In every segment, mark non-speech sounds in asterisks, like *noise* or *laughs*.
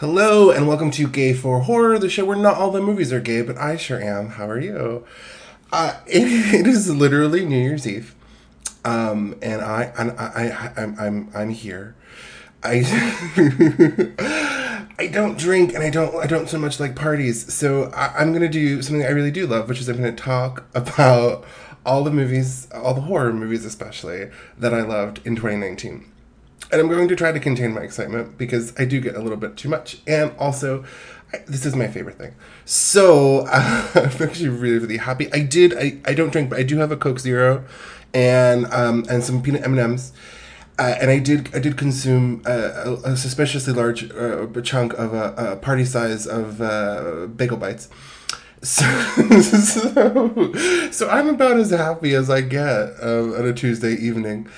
Hello and welcome to Gay for Horror, the show where not all the movies are gay, but I sure am. How are you? Uh, it, *laughs* it is literally New Year's Eve, um, and I, I, I, I I'm, I'm, I'm here. I, *laughs* I don't drink, and I don't, I don't so much like parties. So I, I'm gonna do something I really do love, which is I'm gonna talk *laughs* about all the movies, all the horror movies, especially that I loved in 2019 and I'm going to try to contain my excitement because I do get a little bit too much, and also. I, this is my favorite thing. So uh, *laughs* I'm actually really, really happy. I did. I, I don't drink, but I do have a Coke Zero, and um and some peanut M and M's, uh, and I did I did consume a, a suspiciously large uh, chunk of a, a party size of uh, bagel bites. *laughs* So, so, so I'm about as happy as I get um, on a Tuesday evening.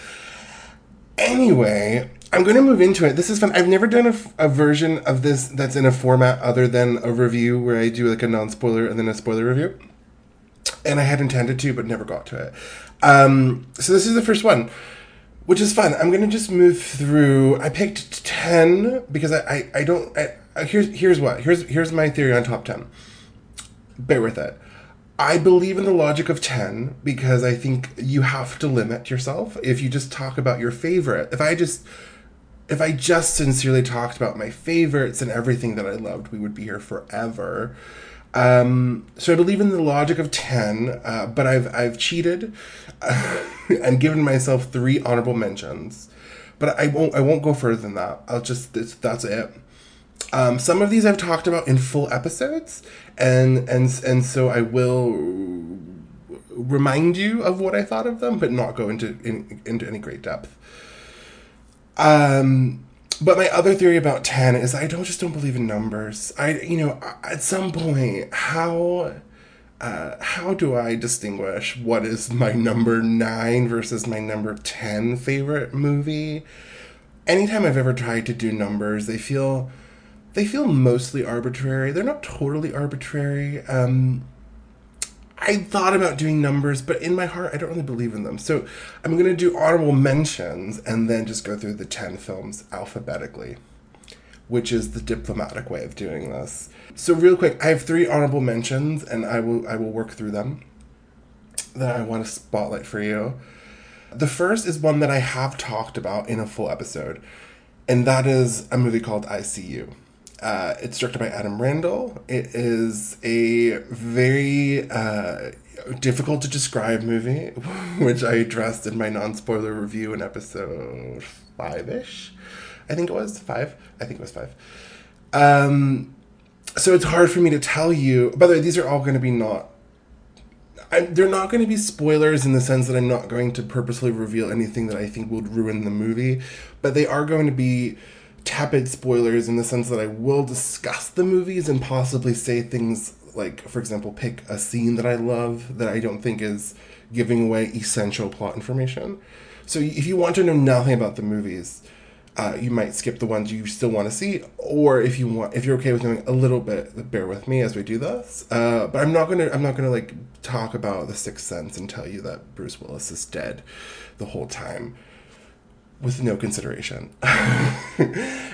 Anyway, I'm going to move into it. This is fun. I've never done a, a, version of this that's in a format other than a review where I do like a non spoiler and then a spoiler review. And I had intended to, but never got to it. Um, so this is the first one, which is fun. I'm going to just move through. I picked 10 because I, I, I don't. I, here's, here's what. Here's, here's my theory on top 10. Bear with it. I believe in the logic of 10 because I think you have to limit yourself. If you just talk about your favorite, if I just if I just sincerely talked about my favorites and everything that I loved, we would be here forever. Um, so I believe in the logic of 10, uh, but I've I've cheated uh, *laughs* and given myself three honorable mentions. But I won't I won't go further than that. I'll just that's it. Um, some of these I've talked about in full episodes, and and and so I will remind you of what I thought of them, but not go into in, into any great depth. Um, but my other theory about ten is I don't just don't believe in numbers. I you know at some point how. Uh, how do I distinguish what is my number nine versus my number 10 favorite movie? Anytime I've ever tried to do numbers, they feel they feel mostly arbitrary. They're not totally arbitrary. Um, I thought about doing numbers, but in my heart, I don't really believe in them. So I'm going to do honorable mentions and then just go through the 10 films alphabetically, which is the diplomatic way of doing this. So real quick, I have three honorable mentions and I will I will work through them that I want to spotlight for you. The first is one that I have talked about in a full episode, and that is a movie called I See You. Uh, it's directed by Adam Randall. It is a very uh, difficult to describe movie, *laughs* which I addressed in my non spoiler review in episode five ish. I think it was five. I think it was five. Um, so it's hard for me to tell you. By the way, these are all going to be not. I'm, they're not going to be spoilers in the sense that I'm not going to purposely reveal anything that I think would ruin the movie, but they are going to be tepid spoilers in the sense that I will discuss the movies and possibly say things like, for example, pick a scene that I love that I don't think is giving away essential plot information. So if you want to know nothing about the movies, uh, you might skip the ones you still want to see, or if you want, if you're okay with knowing a little bit, bear with me as we do this. Uh, but I'm not gonna, I'm not gonna like talk about the Sixth Sense and tell you that Bruce Willis is dead the whole time with no consideration. *laughs*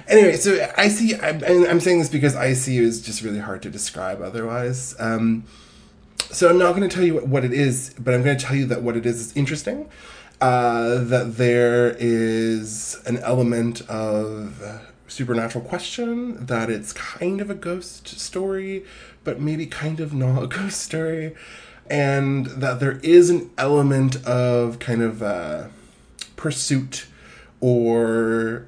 anyway, so I see, I'm, I'm saying this because I See You is just really hard to describe otherwise. Um, so I'm not going to tell you what, what, it is, but I'm going to tell you that what it is is interesting. Uh, that there is an element of supernatural question, that it's kind of a ghost story, but maybe kind of not a *laughs* ghost story, and that there is an element of kind of uh, pursuit or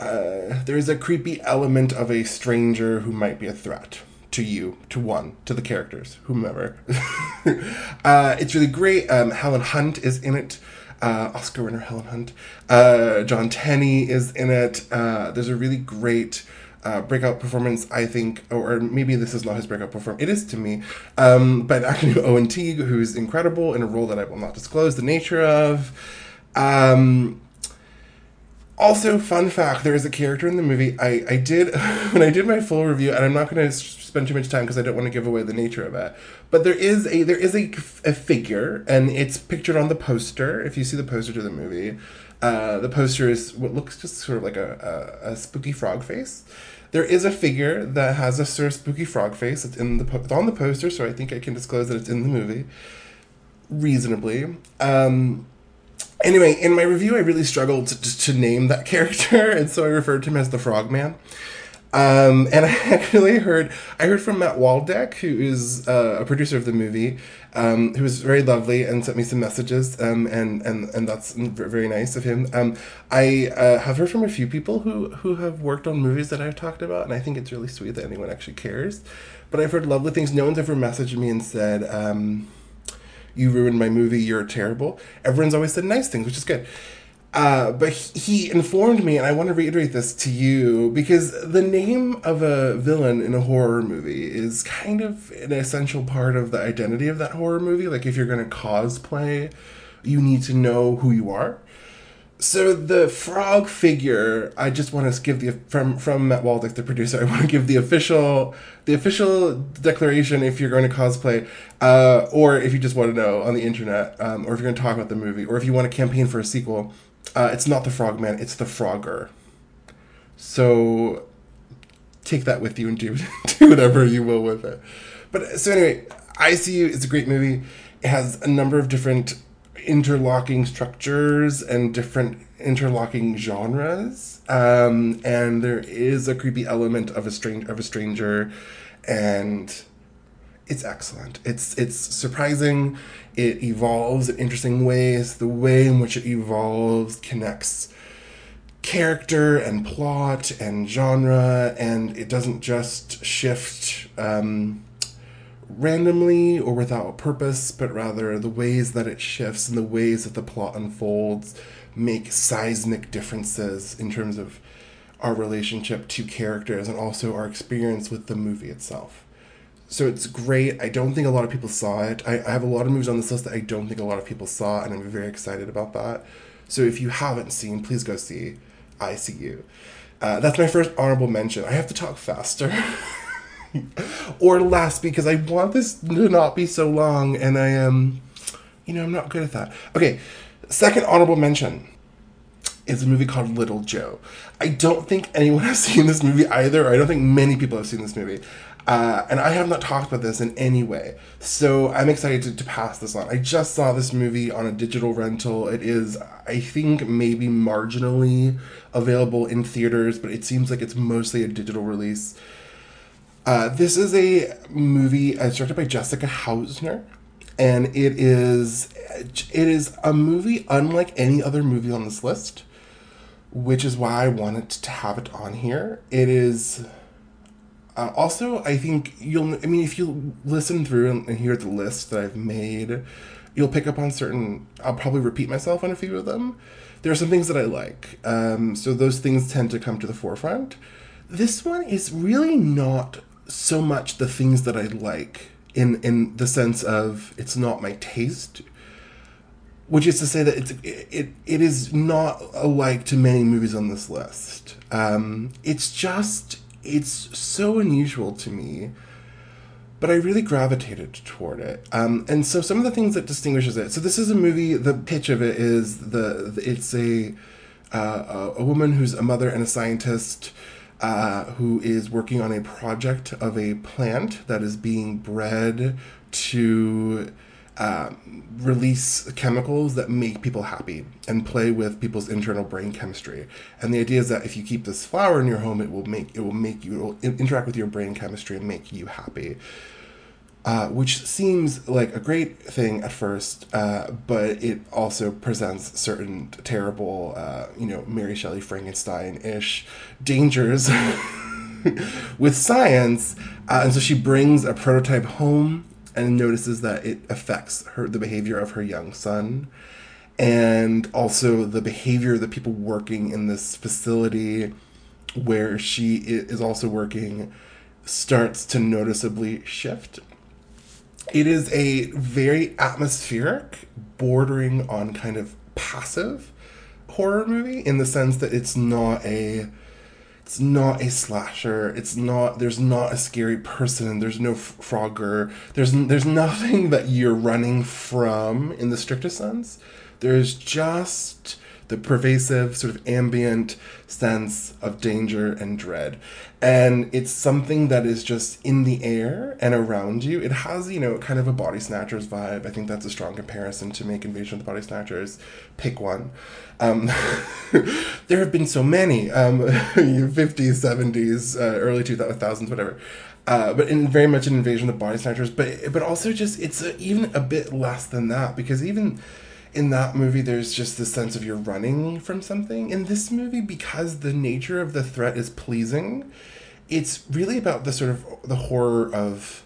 uh, there's a creepy element of a stranger who might be a threat to you, to one, to the characters, whomever. *laughs* uh, it's really great. Um, Helen Hunt is in it. Uh, Oscar winner Helen Hunt. Uh, John Tenney is in it. Uh, there's a really great uh, breakout performance, I think, or, maybe this is not his breakout performance. It is to me. Um, but actually, *laughs* Owen Teague, who's incredible in a role that I will not disclose the nature of. Um, also, fun fact: there is a character in the movie. I I did *laughs* when I did my full review, and I'm not going to spend too much time because I don't want to give away the nature of it. But there is a there is a, a figure, and it's pictured on the poster. If you see the poster to the movie, Uh, the poster is what looks just sort of like a, a, a spooky frog face. There is a figure that has a sort of spooky frog face. It's in the po- it's on the poster, so I think I can disclose that it's in the movie reasonably. Um, anyway, in my review, I really struggled to, to name that *laughs* character, and so I referred to him as the Frogman. Um, and *laughs* I actually heard I heard from Matt Waldeck, who is uh, a producer of the movie, um, who was very lovely and sent me some messages, um, and and and that's very nice of him. Um, I uh, have heard from a few people who who have worked on movies that I've talked about, and I think it's really sweet that anyone actually cares. But I've heard lovely things. No one's ever messaged me and said. You ruined my movie, you're terrible. Everyone's always said nice things, which is good. Uh, but he informed me, and I want to reiterate this to you because the name of a villain in a horror movie is kind of an essential part of the identity of that horror movie. Like, if you're going to cosplay, you need to know who you are. So the frog figure, I just want to give the from from Matt Waldeck, the producer. I want to give the official the official declaration if you're going to cosplay, uh, or if you just want to know on the internet, um, or if you're going to talk about the movie, or if you want to campaign for a sequel. Uh, it's not the Frogman, it's the Frogger. So take that with you and do *laughs* do whatever you will with it. But so anyway, I ICU is a great movie. It has a number of different interlocking structures and different interlocking genres. Um, and there is a creepy element of a strange of a stranger, and it's excellent. It's it's surprising. It evolves in interesting ways. The way in which it evolves connects character and plot and genre, and it doesn't just shift. Um, randomly or without purpose, but rather the ways that it shifts and the ways that the plot unfolds make seismic differences in terms of our relationship to characters and also our experience with the movie itself. So it's great. I don't think a lot of people saw it. I, I have a lot of movies on this list that I don't think a lot of people saw, and I'm very excited about that. So if you haven't seen, please go see I ICU. Uh, that's my first honorable mention. I have to talk faster. *laughs* *laughs* or less because I want this to not be so long and I am, you know, I'm not good at that. Okay, second honorable mention is a movie called Little Joe. I don't think anyone *laughs* has seen this movie either. I don't think many people have seen this movie. Uh, and I have not talked about this in any way. So I'm excited to, to pass this on. I just saw this movie on a digital rental. It is, I think, maybe marginally available in theaters, but it seems like it's mostly a digital release. Uh, this is a movie uh, directed by Jessica Hausner, and it is it is a movie unlike any other movie on this list, which is why I wanted to have it on here. It is. Uh, also, I think you'll. I mean, if you listen through and, and hear the list that I've made, you'll pick up on certain. I'll probably repeat myself on a few of them. There are some things that I like, um, so those things tend to come to the forefront. This one is really not so much the things that I like in in the sense of it's not my taste which is to say that it's it, it, is not alike to many movies on this list um, it's just it's so unusual to me but I really gravitated toward it. Um, and so some of the things that distinguishes it. So this is a movie. The pitch of it is the it's a uh, a woman who's a mother and a scientist uh, who is working on a project of a plant that is being bred to uh, release chemicals that make people happy and play with people's internal brain chemistry. And the idea is that if you keep this flower in your home, it will make it will make you it will interact with your brain chemistry and make you happy uh, which seems like a great thing at first, uh, but it also presents certain terrible, uh, you know, Mary Shelley Frankenstein ish dangers *laughs* with science. Uh, and so she brings a prototype home and notices that it affects her the behavior of her young son and also the behavior of the people working in this facility where she is also working starts to noticeably shift it is a very atmospheric, bordering on kind of passive horror movie in the sense that it's not a it's not a slasher. It's not there's not a scary person. There's no frogger. There's there's nothing that you're running from in the strictest sense. There's just the pervasive sort of ambient sense of danger and dread. And it's something that is just in the air and around you. It has you know kind of a body snatchers vibe. I think that's a strong comparison to make invasion of the body snatchers. Pick one. Um, *laughs* there have been so many um, *laughs* 50s 70s uh, early 2000s whatever. Uh, but in very much an invasion of the body snatchers. But but also just it's a, even a bit less than that because even in that movie there's just the sense of you're running from something in this movie because the nature of the threat is pleasing it's really about the sort of the horror of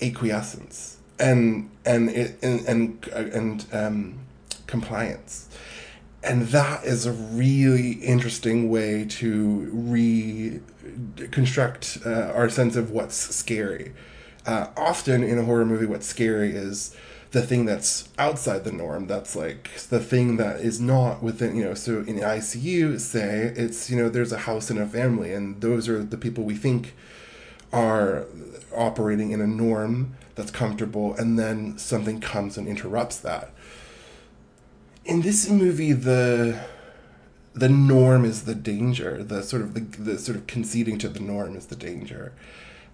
acquiescence and and and and, and um, compliance and that is a really interesting way to reconstruct uh, our sense of what's scary. Uh, often in a horror movie, what's scary is the thing that's outside the norm. That's like the thing that is not within, you know. So in the I See You, say it's you know there's a house and a family, and those are the people we think are operating in a norm that's comfortable, and then something comes and interrupts that in this movie the the norm is the danger the sort of the, the sort of conceding to the norm is the danger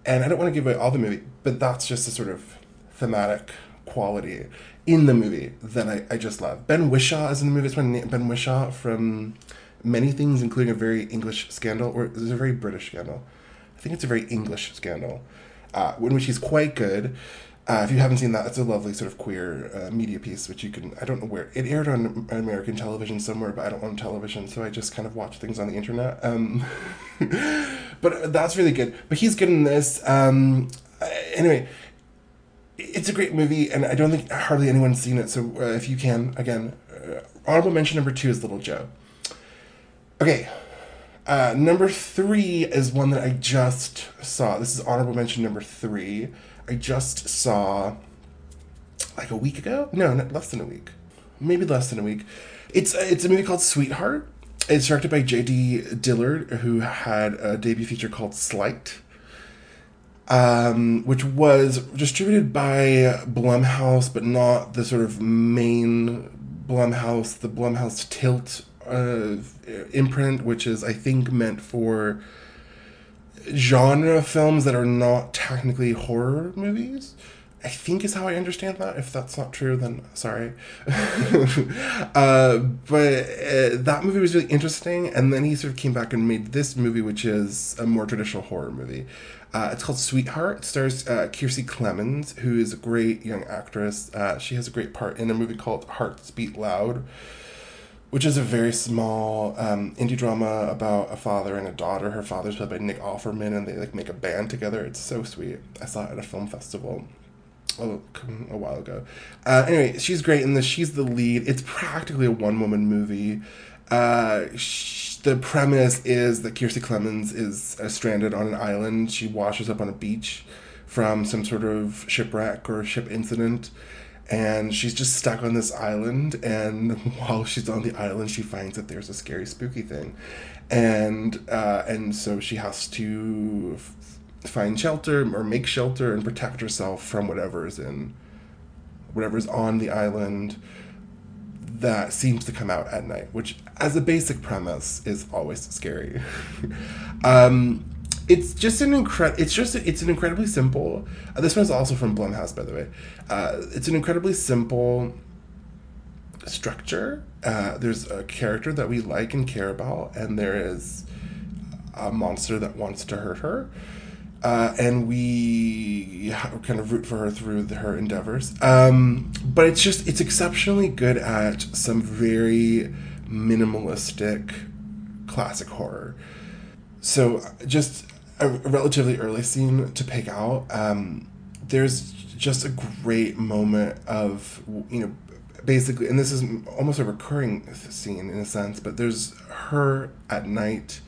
and i don't want to give away all the movie but that's just a sort of thematic quality in the movie that i, I just love ben whishaw is in the movie it's ben whishaw from many things including a very english scandal or it's a very british scandal i think it's a very english scandal uh, in which he's quite good uh, if you haven't seen that, it's a lovely sort of queer uh, media piece, which you can, I don't know where, it aired on American television somewhere, but I don't own television, so I just kind of watch things on the internet. Um, *laughs* but that's really good. But he's good in this. Um, anyway, it's a great movie, and I don't think hardly anyone's seen it, so uh, if you can, again, uh, honorable mention number two is Little Joe. Okay. Uh, number three is one that I just saw. This is honorable mention number three. I just saw like a week ago. No, less than a week. Maybe less than a week. It's it's a movie called Sweetheart. It's directed by J.D. Dillard, who had a debut feature called Sleight, um, which was distributed by Blumhouse, but not the sort of main Blumhouse, the Blumhouse Tilt uh, imprint, which is I think meant for genre films that are not technically horror movies. I think is how I understand that. If that's not true, then sorry. *laughs* uh, but uh, that movie was really interesting, and then he sort of came back and made this movie, which is a more traditional horror movie. Uh, it's called Sweetheart. It stars uh, Kiersey Clemons, who is a great young actress. Uh, she has a great part in a movie called Hearts Beat Loud, which is a very small um, indie drama about a father and a daughter. Her father's played by Nick Offerman, and they like make a band together. It's so sweet. I saw it at a film festival a, a while ago. Uh, anyway, she's great in this. She's the lead. It's practically a one woman movie. Uh, the premise is that Kiersey Clemons is uh, stranded on an island. She washes up on a beach from some sort of shipwreck or ship incident and she's just stuck on this island and *laughs* while she's on the island she finds that there's a scary spooky thing and uh, and so she has to f- find shelter or make shelter and protect herself from whatever's in whatever's on the island that seems to come out at night which as a basic premise is always scary. *laughs* Um, it's just an incredible it's just it's an incredibly simple uh, this one's also from blumhouse by the way. Uh, it's an incredibly simple structure. Uh, there's a character that we like and care about and there is a monster that wants to hurt her uh, and we kind of root for her through the, her endeavors um, but it's just it's exceptionally good at some very minimalistic classic horror so just a relatively early scene to pick out. Um, there's just a great moment of you know basically and this is almost a recurring scene in a sense but there's her at night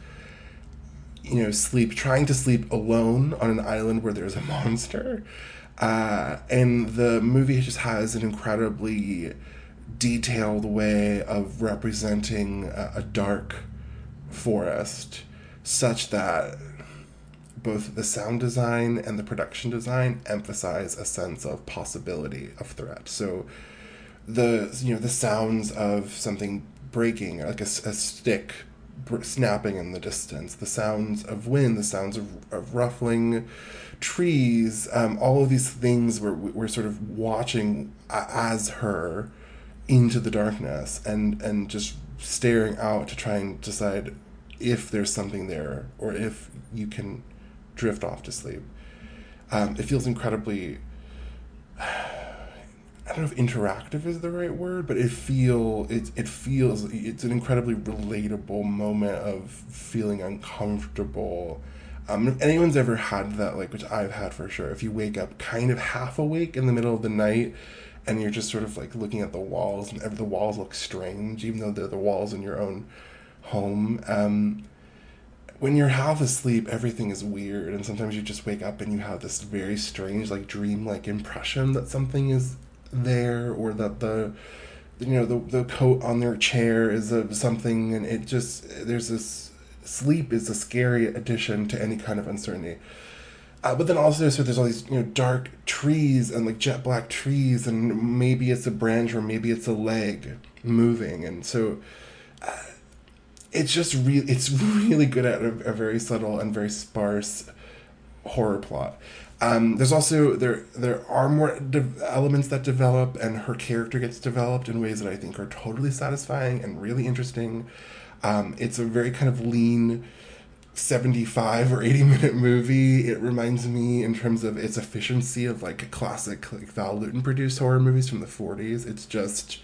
you know sleep trying to sleep alone on an island where there's a monster uh, and the movie just has an incredibly detailed way of representing a, a dark forest such that both the sound design and the production design emphasize a sense of possibility of threat. So the you know the sounds of something breaking, like a, a stick snapping in the distance, the sounds of wind, the sounds of, of ruffling trees, um, all of these things we're, we're sort of watching as her into the darkness and, and just staring out to try and decide if there's something there or if you can drift off to sleep. Um, it feels incredibly I don't know if interactive is the right word, but it feel it it feels it's an incredibly relatable moment of feeling uncomfortable. Um, if anyone's ever had that, like which I've had for sure, if you wake up kind of half awake in the middle of the night, and you're just sort of like looking at the walls, and the walls look strange, even though they're the walls in your own home. Um, when you're half asleep, everything is weird, and sometimes you just wake up and you have this very strange, like dream-like impression that something is there or that the you know the the coat on their chair is a something and it just there's this sleep is a scary addition to any kind of uncertainty. Uh, but then also so there's all these you know dark trees and like jet black trees and maybe it's a branch or maybe it's a leg moving. And so uh, it's just really it's *laughs* really good at a, a very subtle and very sparse horror plot um, there's also there there are more de- elements that develop, and her character gets developed in ways that I think are totally satisfying and really interesting. Um, it's a very kind of lean. 75 or 80 minute movie it reminds me in terms of its efficiency of like classic like val lewton produced horror movies from the 40s it's just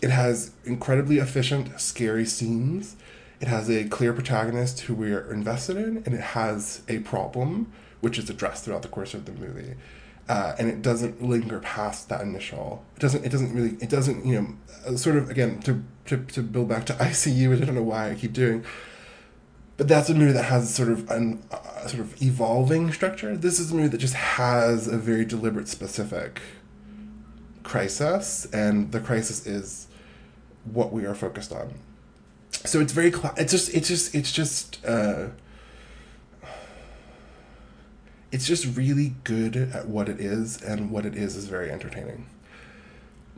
it has incredibly efficient scary scenes it has a clear protagonist who we are invested in and it has a problem which is addressed throughout the course of the movie. Uh, and it doesn't linger past that initial. It doesn't. It doesn't really. It doesn't. You know, uh, sort of again to to to build back to *laughs* I See You, I don't know why I keep doing. But that's a movie that has sort of an uh, sort of evolving structure. This is a movie that just has a very deliberate, specific crisis, and the crisis is what we are focused on. So it's very. It's just. It's just. It's just. Uh, it's just really good at what it is, and what it is is very entertaining.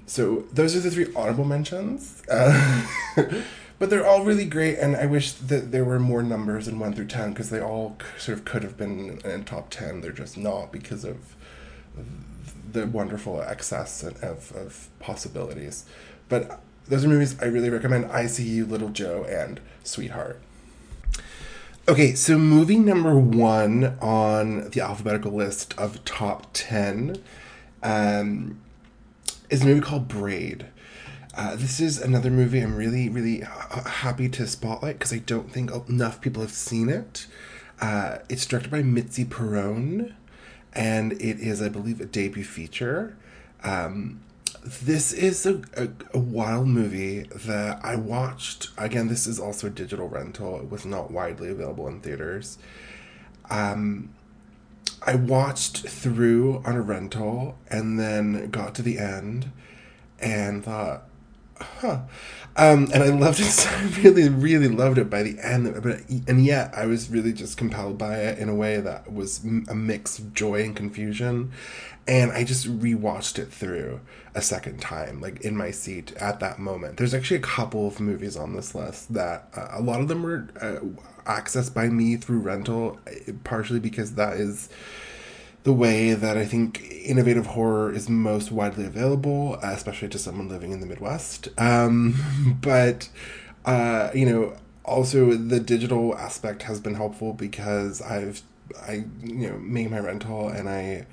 So those are the three audible mentions. Uh, *laughs* but they're all really great, and I wish that there were more numbers in 1 through 10 because they all sort of could have been in top 10. They're just not because of the wonderful excess of, of possibilities. But those are movies I really recommend I See You, Little Joe, and Sweetheart. Okay, so movie number one on the alphabetical list of top 10 um, is a movie called Braid. Uh, this is another movie I'm really, really happy to spotlight because I don't think enough people have seen it. Uh, it's directed by Mitzi Peirone, and it is, I believe, a debut feature. Um, this is a, a, a, wild movie that I watched. Again, this is also a digital rental. It was not widely available in theaters. Um, I watched through on a rental and then got to the end and thought, huh. Um, and I loved it. *laughs* I really, really loved it by the end. But and yet, I was really just compelled by it in a way that was a mix of joy and confusion. And I just rewatched it through a second time, like in my seat at that moment. There's actually a couple of movies on this list that uh, a lot of them were uh, accessed by me through rental, uh, partially because that is the way that I think innovative horror is most widely available, especially to someone living in the Midwest. Um, *laughs* but, uh, you know, also the digital aspect has been helpful because I've, I, you know, made my rental and I,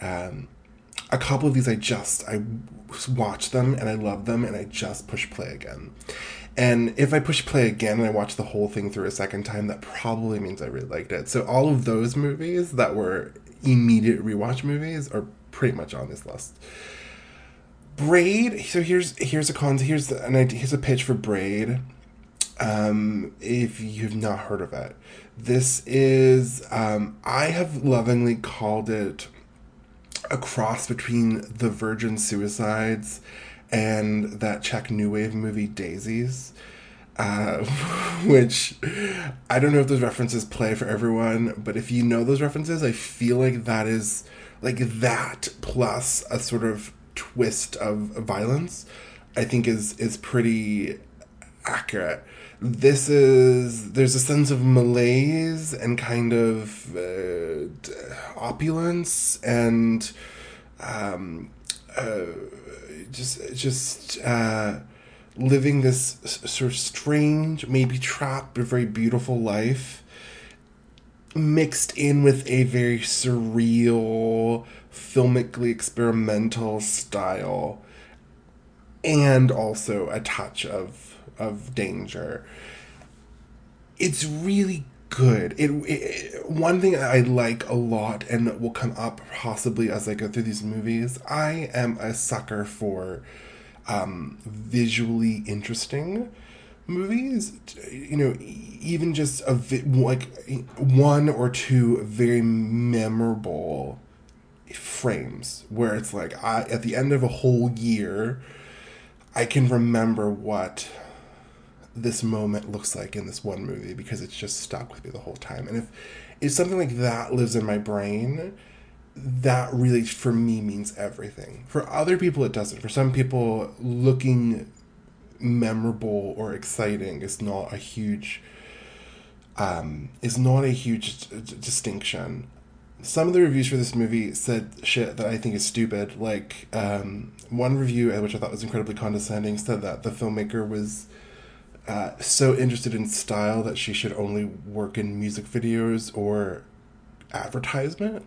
um, a couple of these I just, I watch them and I love them and I just push play again. And if I push play again and I watch the whole thing through a second time, that probably means I really liked it. So all of those movies that were immediate rewatch movies are pretty much on this list. Braid. So here's here's a con. Here's an idea. Here's a pitch for Braid. Um, if you've not heard of it, this is um, I have lovingly called it a cross between the Virgin Suicides and that Czech new wave movie Daisies. Uh, *laughs* which I don't know if those references play for everyone, but if you know those references, I feel like that is like that plus a sort of twist of violence I think is is pretty accurate. This is there's a sense of malaise and kind of uh, opulence and um, uh, just just uh, living this sort of strange, maybe trapped but very beautiful life, mixed in with a very surreal, filmically experimental style, and also a touch of of danger. It's really good. It, it, one thing I like a lot and will come up possibly as I go through these movies. I am a sucker for um, visually interesting movies. You know, even just a vi- like one or two very memorable frames where it's like I at the end of a whole year, I can remember what this moment looks like in this one movie because it's just stuck with me the whole time. And if if something like that lives in my brain, that really for me means everything. For other people it doesn't. For some people looking memorable or exciting is not a huge um, is not a huge d- distinction. Some of the reviews for this movie said shit that I think is stupid. Like um, one review, which I thought was incredibly condescending, said that the filmmaker was uh, so interested in style that she should only work in music videos or advertisement.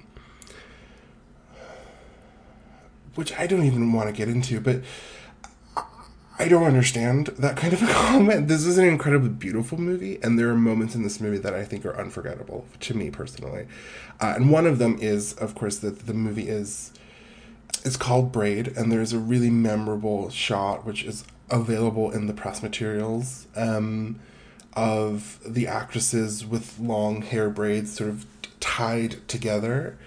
Which I don't even want to get into, but I don't understand that kind of a *laughs* comment. This is an incredibly beautiful movie, and there are moments in this movie that I think are unforgettable to me personally. Uh, and one of them is, of course, that the movie is it's called Braid, and there's a really memorable shot which is available in the press materials um, of the actresses with long hair braids sort of tied together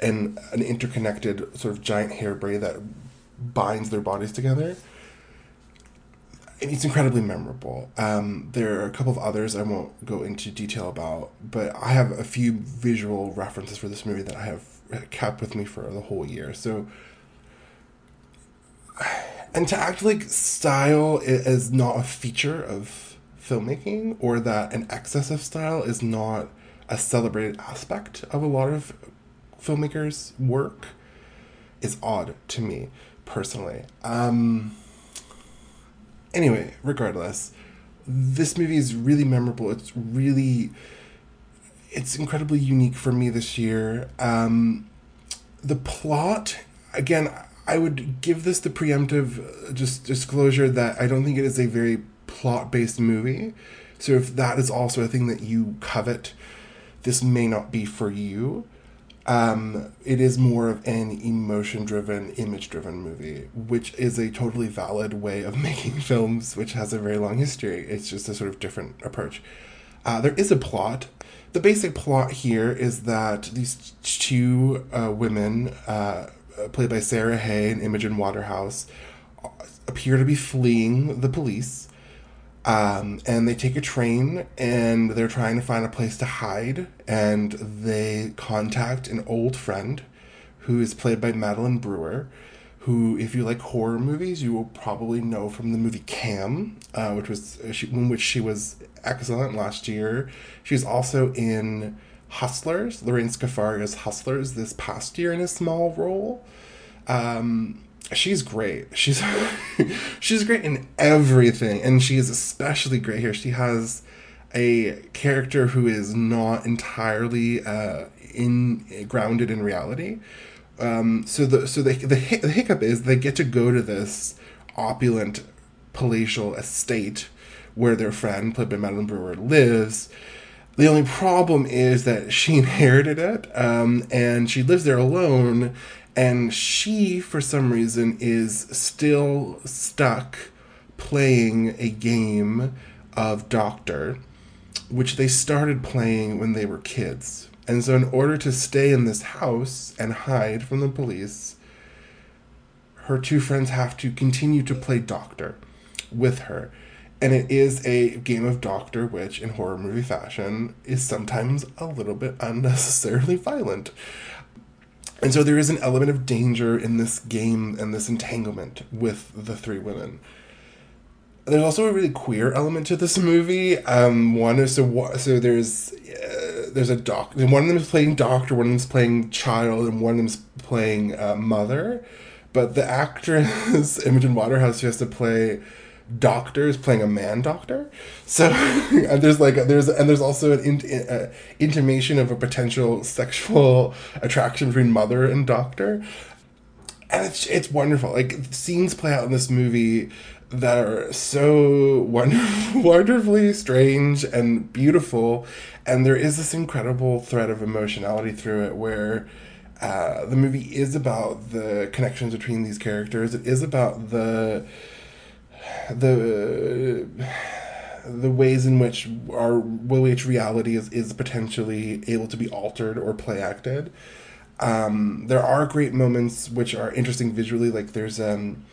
and an interconnected sort of giant hair braid that binds their bodies together. And it's incredibly memorable. Um, there are a couple of others I won't go into detail about, but I have a few visual references for this movie that I have kept with me for the whole year. So and to act like style is not a feature of filmmaking or that an excess of style is not a celebrated aspect of a lot of filmmakers work is odd to me personally. Um anyway regardless this movie is really memorable. It's really it's incredibly unique for me this year. Um the plot again I would give this the preemptive uh, just disclosure that I don't think it is a very plot based movie. So if that is also a thing that you covet, this may not be for you. Um, it is more of an emotion driven, image driven movie, which is a totally valid way of *laughs* making films, which has a very long history. It's just a sort of different approach. Uh, there is a plot. The basic plot here is that these two uh, women, uh, uh, played by Sarah Hay and Imogen Waterhouse, appear to be fleeing the police. Um, and they take a train and they're trying to find a place to hide. And they contact an old friend who is played by Madeline Brewer, who, if you like horror movies, you will probably know from the movie Cam, uh, which was uh, she, in which she was excellent last year. She's also in Hustlers, Lorene Scafaria's Hustlers this past year in a small role. Um, she's great. She's *laughs* she's great in everything, and she is especially great here. She has a character who is not entirely uh, in grounded in reality. Um, so the so the the, the hiccup is they get to go to this opulent palatial estate where their friend, played by Madeline Brewer, lives the only problem is that she *laughs* inherited it, um, and she lives there alone, and she, for some reason, is still stuck playing a game of Doctor, which they started playing when they were kids. And so, in order to stay in this house and hide from the police, her two friends have to continue to play Doctor with her and it is a game of doctor which in horror movie fashion is sometimes a little bit *laughs* unnecessarily violent And so there is an element of danger in this game and this entanglement with the three women. There's also a really queer element to this movie. Um, one is so so there's uh, there's a doc. One of them is playing doctor, one of them is playing child, and one of them is playing uh, mother. But the actress *laughs* Imogen Waterhouse who has to play doctor is playing a man doctor. So *laughs* and there's like there's and there's also an uh, intimation of a potential sexual attraction between mother and doctor. And it's it's wonderful. Like scenes play out in this movie that are so wonderful, *laughs* wonderfully strange and beautiful, and there is this incredible thread of emotionality through it where. Uh, the movie is about the connections between these characters. It is about the the the ways in which our WH reality is, is potentially able to be altered or play acted. Um, there are great moments which are interesting visually, like there's um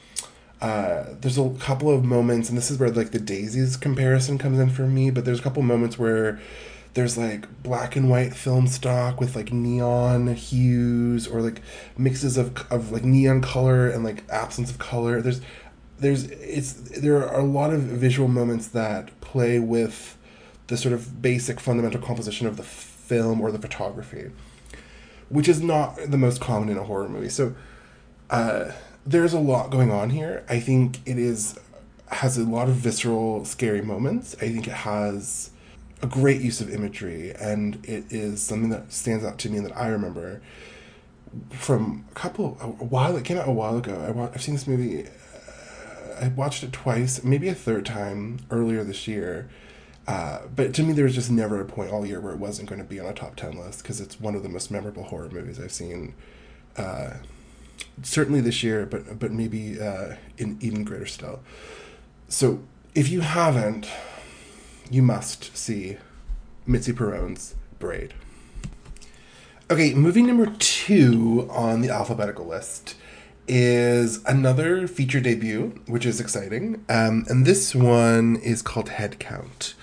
uh, there's a couple of moments, and this is where like the daisies comparison comes in for me. But there's a couple moments where there's like black and white film stock with like neon hues or like mixes of of like neon color and like absence of color. There's there's it's there are a lot of visual moments that play with the sort of basic fundamental composition of the film or the photography, which is not the most common in a horror movie. So uh, there's a lot going on here. I think it is has a lot of visceral, scary moments. I think it has a great use of imagery, and it is something that stands out to me and that I remember from a couple a while. It came out a while ago. I I've seen this movie I watched it twice, maybe a third time earlier this year. Uh, but to me, there was just never a point all year where it wasn't going to be on a top 10 list because it's one of the most memorable horror movies I've seen. Uh, certainly this year, but but maybe uh, in even greater still. So if you haven't, you must see Mitzi Peirone's Braid. Okay, movie number two on the alphabetical list is another feature debut, which is exciting. Um, and this one is called Head Count.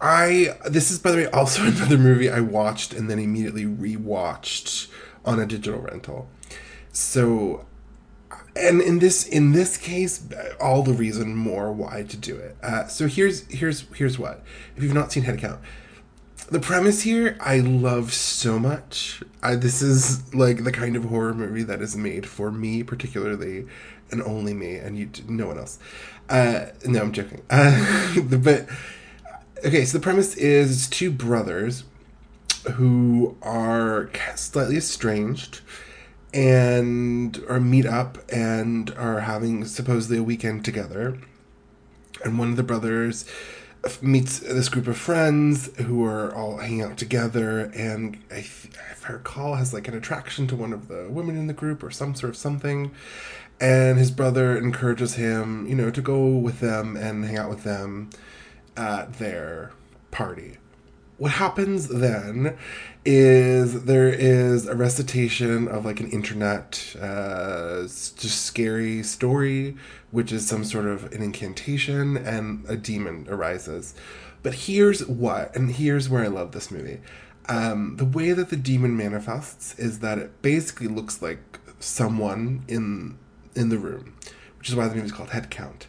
I this is by the way also *laughs* another movie I watched and then immediately rewatched on a digital rental. So and in this in this case all the reason more why to do it. Uh, so here's here's here's what. If you've not seen Head Count, the premise here I love so much. I, this is like the kind of horror movie that is made for me particularly, and only me, and you no one else. Uh, no, I'm joking. *laughs* Uh, but okay, so the premise is two brothers who are slightly estranged and are meet up and are having supposedly a weekend together. And one of the brothers meets this group of friends who are all hanging out together and I, if I recall has like an attraction to one of the women in the group or some sort of something. And his brother encourages him you know to go with them and hang out with them at their party. What happens then is there is a recitation of like an internet uh, just scary story which is some sort of an incantation and a demon arises. But here's what and here's where i love this movie. Um, the way that the demon manifests is that it basically looks like someone in in the room which is why the movie is called head count.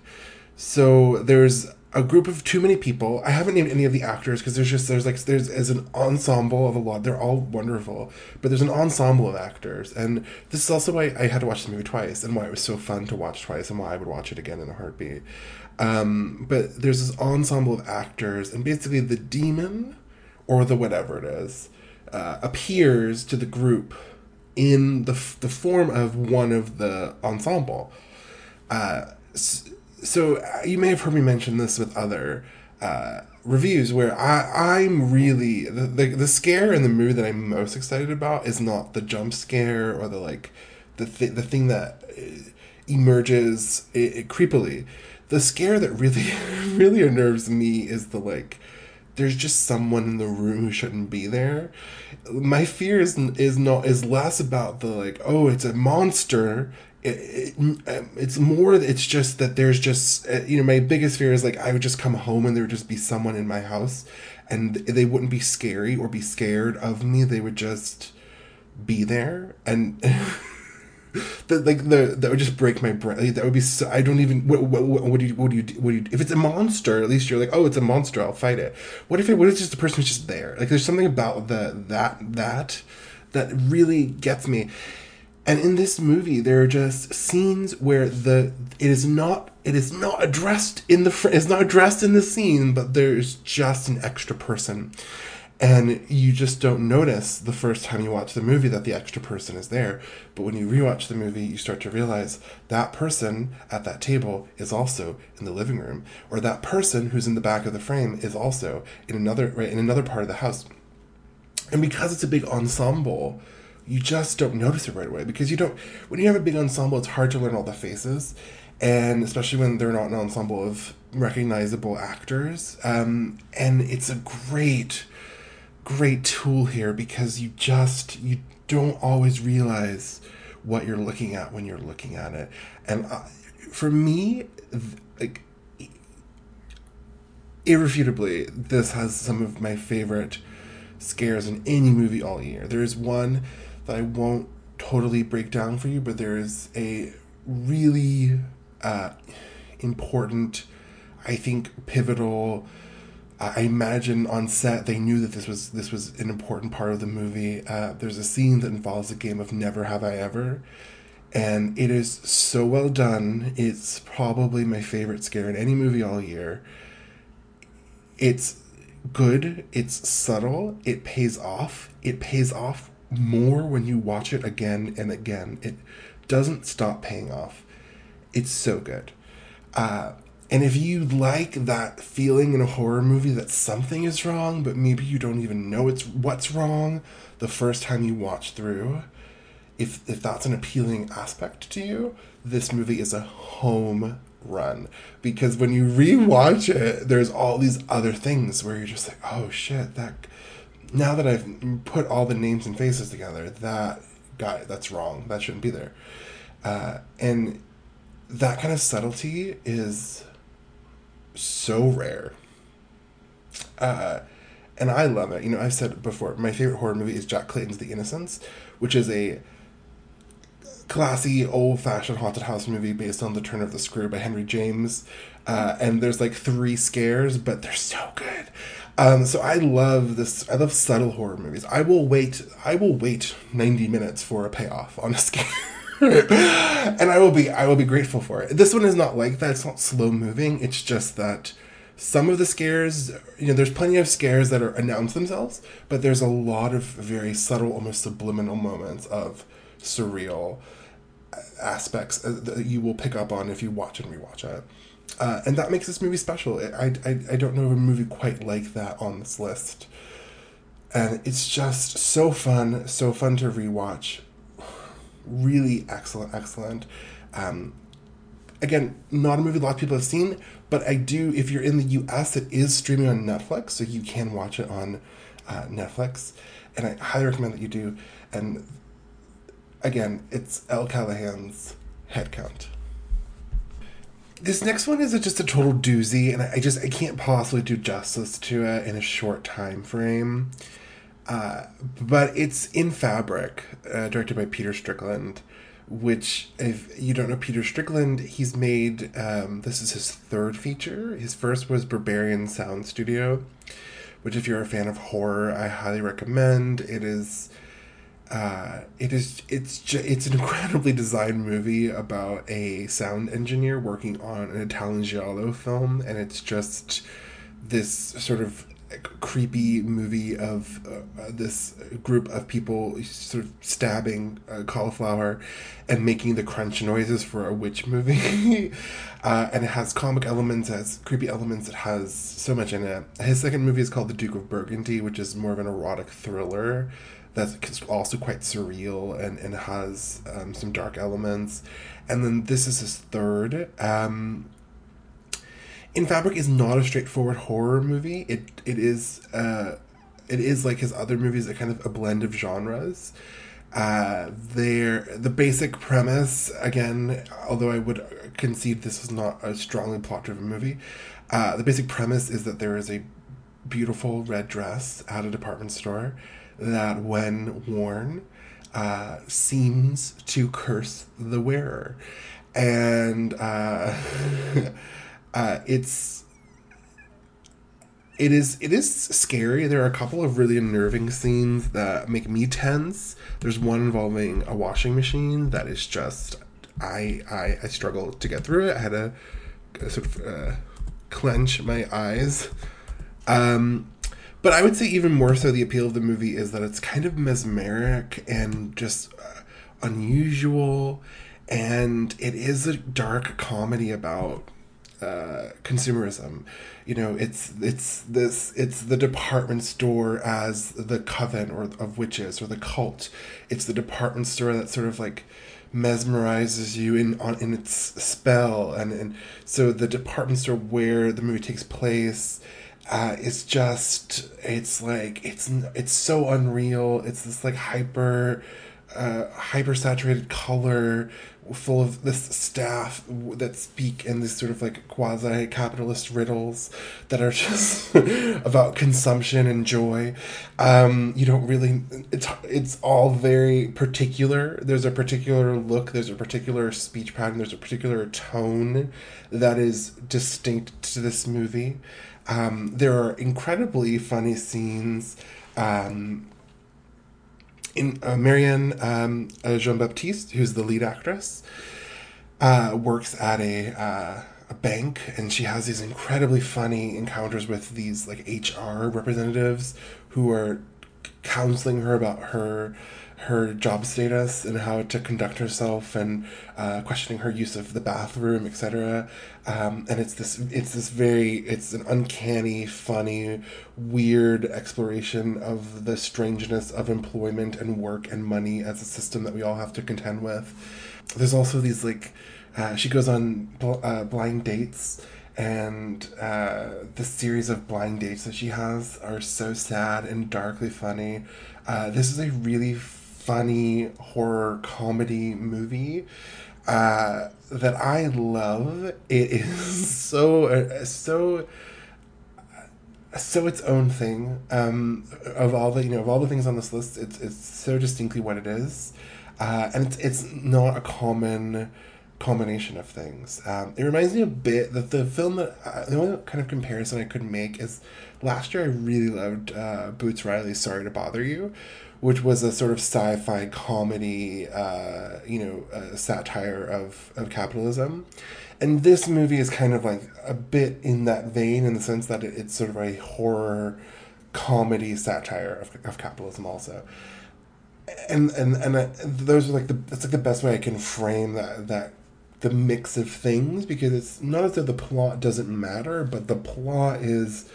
So there's a group of too many people. I haven't named any of the actors because there's just there's like there's as an ensemble of a lot. They're all wonderful, but there's an ensemble of actors, and this is also why I had to watch the movie twice, and why it was so fun to watch twice, and why I would watch it again in a heartbeat. Um, but there's this ensemble of actors, and basically the demon, or the whatever it is, uh, appears to the group in the the form of one of the ensemble. Uh, so uh, you may have heard me mention this with other uh, reviews where I, I'm really the, the the scare in the movie that I'm most excited about is not the jump scare or the like the th- the thing that uh, emerges it, it creepily. The scare that really *laughs* really unnerves me is the like there's just someone in the room who shouldn't be there. My fear is is not is less about the like oh it's a monster it, it, it's more it's just that there's just uh, you know my biggest fear is like i would just come home and there would just be someone in my house and they wouldn't be scary or be scared of me they would just be there and *laughs* that like the that would just break my brain. Like, that would be so. I don't even. What, what, what, what do you what do you what do you? If it's a monster, at least you're like, oh, it's a monster. I'll fight it. What if it? What if it's just a person who's just there? Like there's something about the that that that really gets me. And in this movie, there are just scenes where the it is not it is not addressed in the fr- it's not addressed in the scene, but there's just an extra person. And you just don't notice the first time you watch the movie that the extra person is there. But when you rewatch the movie you start to realize that person at that table is also in the living room or that person who's in the back of the frame is also in another right in another part of the house. And because it's a big ensemble you just don't notice it right away because you don't when you have a big ensemble it's hard to learn all the faces. And especially when they're not an ensemble of recognizable actors. Um, and it's a great great tool here because you just you don't always realize what you're looking at when you're looking at it. And uh, for me like irrefutably this has some of my favorite scares in any movie all year. There is one that i won't totally break down for you but there is a really uh, important i think pivotal I imagine on set they knew that this was this was an important part of the movie. Uh, there's a scene that involves a game of Never Have I Ever, and it is so well done. It's probably my favorite scare in any movie all year. It's good. It's subtle. It pays off. It pays off more when you watch it again and again. It doesn't stop paying off. It's so good. Uh, and if you like that feeling in a horror movie that something is wrong, but maybe you don't even know it's what's wrong the first time you watch through, if if that's an appealing aspect to you, this movie is a home run because when you rewatch it, there's all these other things where you're just like, oh shit, that. Now that I've put all the names and faces together, that guy, that's wrong. That shouldn't be there. Uh, and that kind of subtlety is so rare. Uh, and I love it. You know, I've said before. My favorite horror movie is Jack Clayton's The Innocents, which is a classy, old-fashioned haunted house movie based on The Turn of the Screw by Henry James. Uh, and there's like three scares, but they're so good. Um, so I love this. I love subtle horror movies. I will wait. I will wait ninety minutes for a payoff on a scare. *laughs* and I will be I will be grateful for it. This one is not like that. It's not slow moving. It's just that some of the scares, you know, there's plenty of scares that are announce themselves, but there's a lot of very subtle, almost subliminal moments of surreal aspects uh, that you will pick up on if you watch and rewatch it. Uh, and that makes this movie special. I, I, I don't know of a movie quite like that on this list. And it's just so fun, so fun to rewatch really excellent, excellent. Um, again, not a movie a lot of people have seen, but I do. If you're in the U.S., it is streaming on Netflix, so you can watch it on uh, Netflix, and I highly recommend that you do. And again, it's Elle Callahan's Head Count. This next one is a, just a total doozy, and I, I just I can't possibly do justice to it in a short time frame. Uh, but it's in Fabric, uh, directed by Peter Strickland. Which, if you don't know Peter Strickland, he's made um, this is his third feature. His first was Berberian Sound Studio, which, if you're a fan of horror, I highly recommend. It is, uh, it is, it's it's an *laughs* incredibly designed movie about a sound engineer working on an Italian giallo film, and it's just this sort of creepy movie of uh, this group of people sort of stabbing uh, cauliflower and making the crunch noises for a witch movie. *laughs* uh, and it has comic elements, has creepy elements, it has so much in it. His second movie is called The Duke of Burgundy, which is more of an erotic thriller that's also quite surreal and, and has um, some dark elements. And then this is his third. Um, in Fabric is not a straightforward horror movie. It it is uh, it is like his other movies, a kind of a blend of genres. Uh, there, the basic premise again, although I would concede this is not a strongly plot-driven movie, uh, the basic premise is that there is a beautiful red dress at a department store that, when worn, uh, seems to curse the wearer. And uh, *laughs* uh, it's it is it is scary. There are a couple of really unnerving scenes that make me tense. There's one involving a washing machine that is just I I, I struggle to get through it. I had to sort of uh, clench my eyes. Um, but I would say even more so, the appeal of the movie is that it's kind of mesmeric and just uh, unusual, and it is a dark comedy about uh, consumerism. You know, it's it's this it's the department store as the coven or of witches or the cult. It's the department store that sort of like mesmerizes you in on in its spell and and so the department store where the movie takes place uh, it's just it's like it's it's so unreal it's this like hyper uh, hyper saturated color full of this staff that speak in this sort of like quasi capitalist riddles that are *laughs* just about consumption and joy. Um, you don't really it's it's all very particular. There's a particular look, there's a particular speech pattern, there's a particular tone that is distinct to this movie. Um, there are incredibly funny scenes. Um, in uh, Marianne um, uh, Jean Baptiste, who's the lead actress, uh, works at a uh, a bank, and she has these incredibly funny encounters with these like HR representatives who are counseling her about her her job status and how to conduct herself and uh, questioning her use of the bathroom etc um, and it's this it's this very it's an uncanny funny weird exploration of the strangeness of employment and work and money as a system that we all have to contend with there's also these like uh, she goes on bl- uh, blind dates and uh, the series of blind dates that she has are so sad and darkly funny. Uh, this is a really funny horror comedy movie uh, that I love. It is *laughs* so uh, so so its own thing. Um, of all the you know of all the things on this list, it's it's so distinctly what it is, uh, and it's it's not a common combination of things. Um, it reminds me a bit that the film that uh, the only kind of comparison I could make is last year I really loved uh, Boots Riley's "Sorry to Bother You," which was a sort of sci-fi comedy, uh, you know, satire of, of capitalism. And this movie is kind of like a bit in that vein in the sense that it, it's sort of a horror comedy satire of, of capitalism also. And and and uh, those are like the that's like the best way I can frame that that the mix of things because it's not as though the plot doesn't matter, but the plot is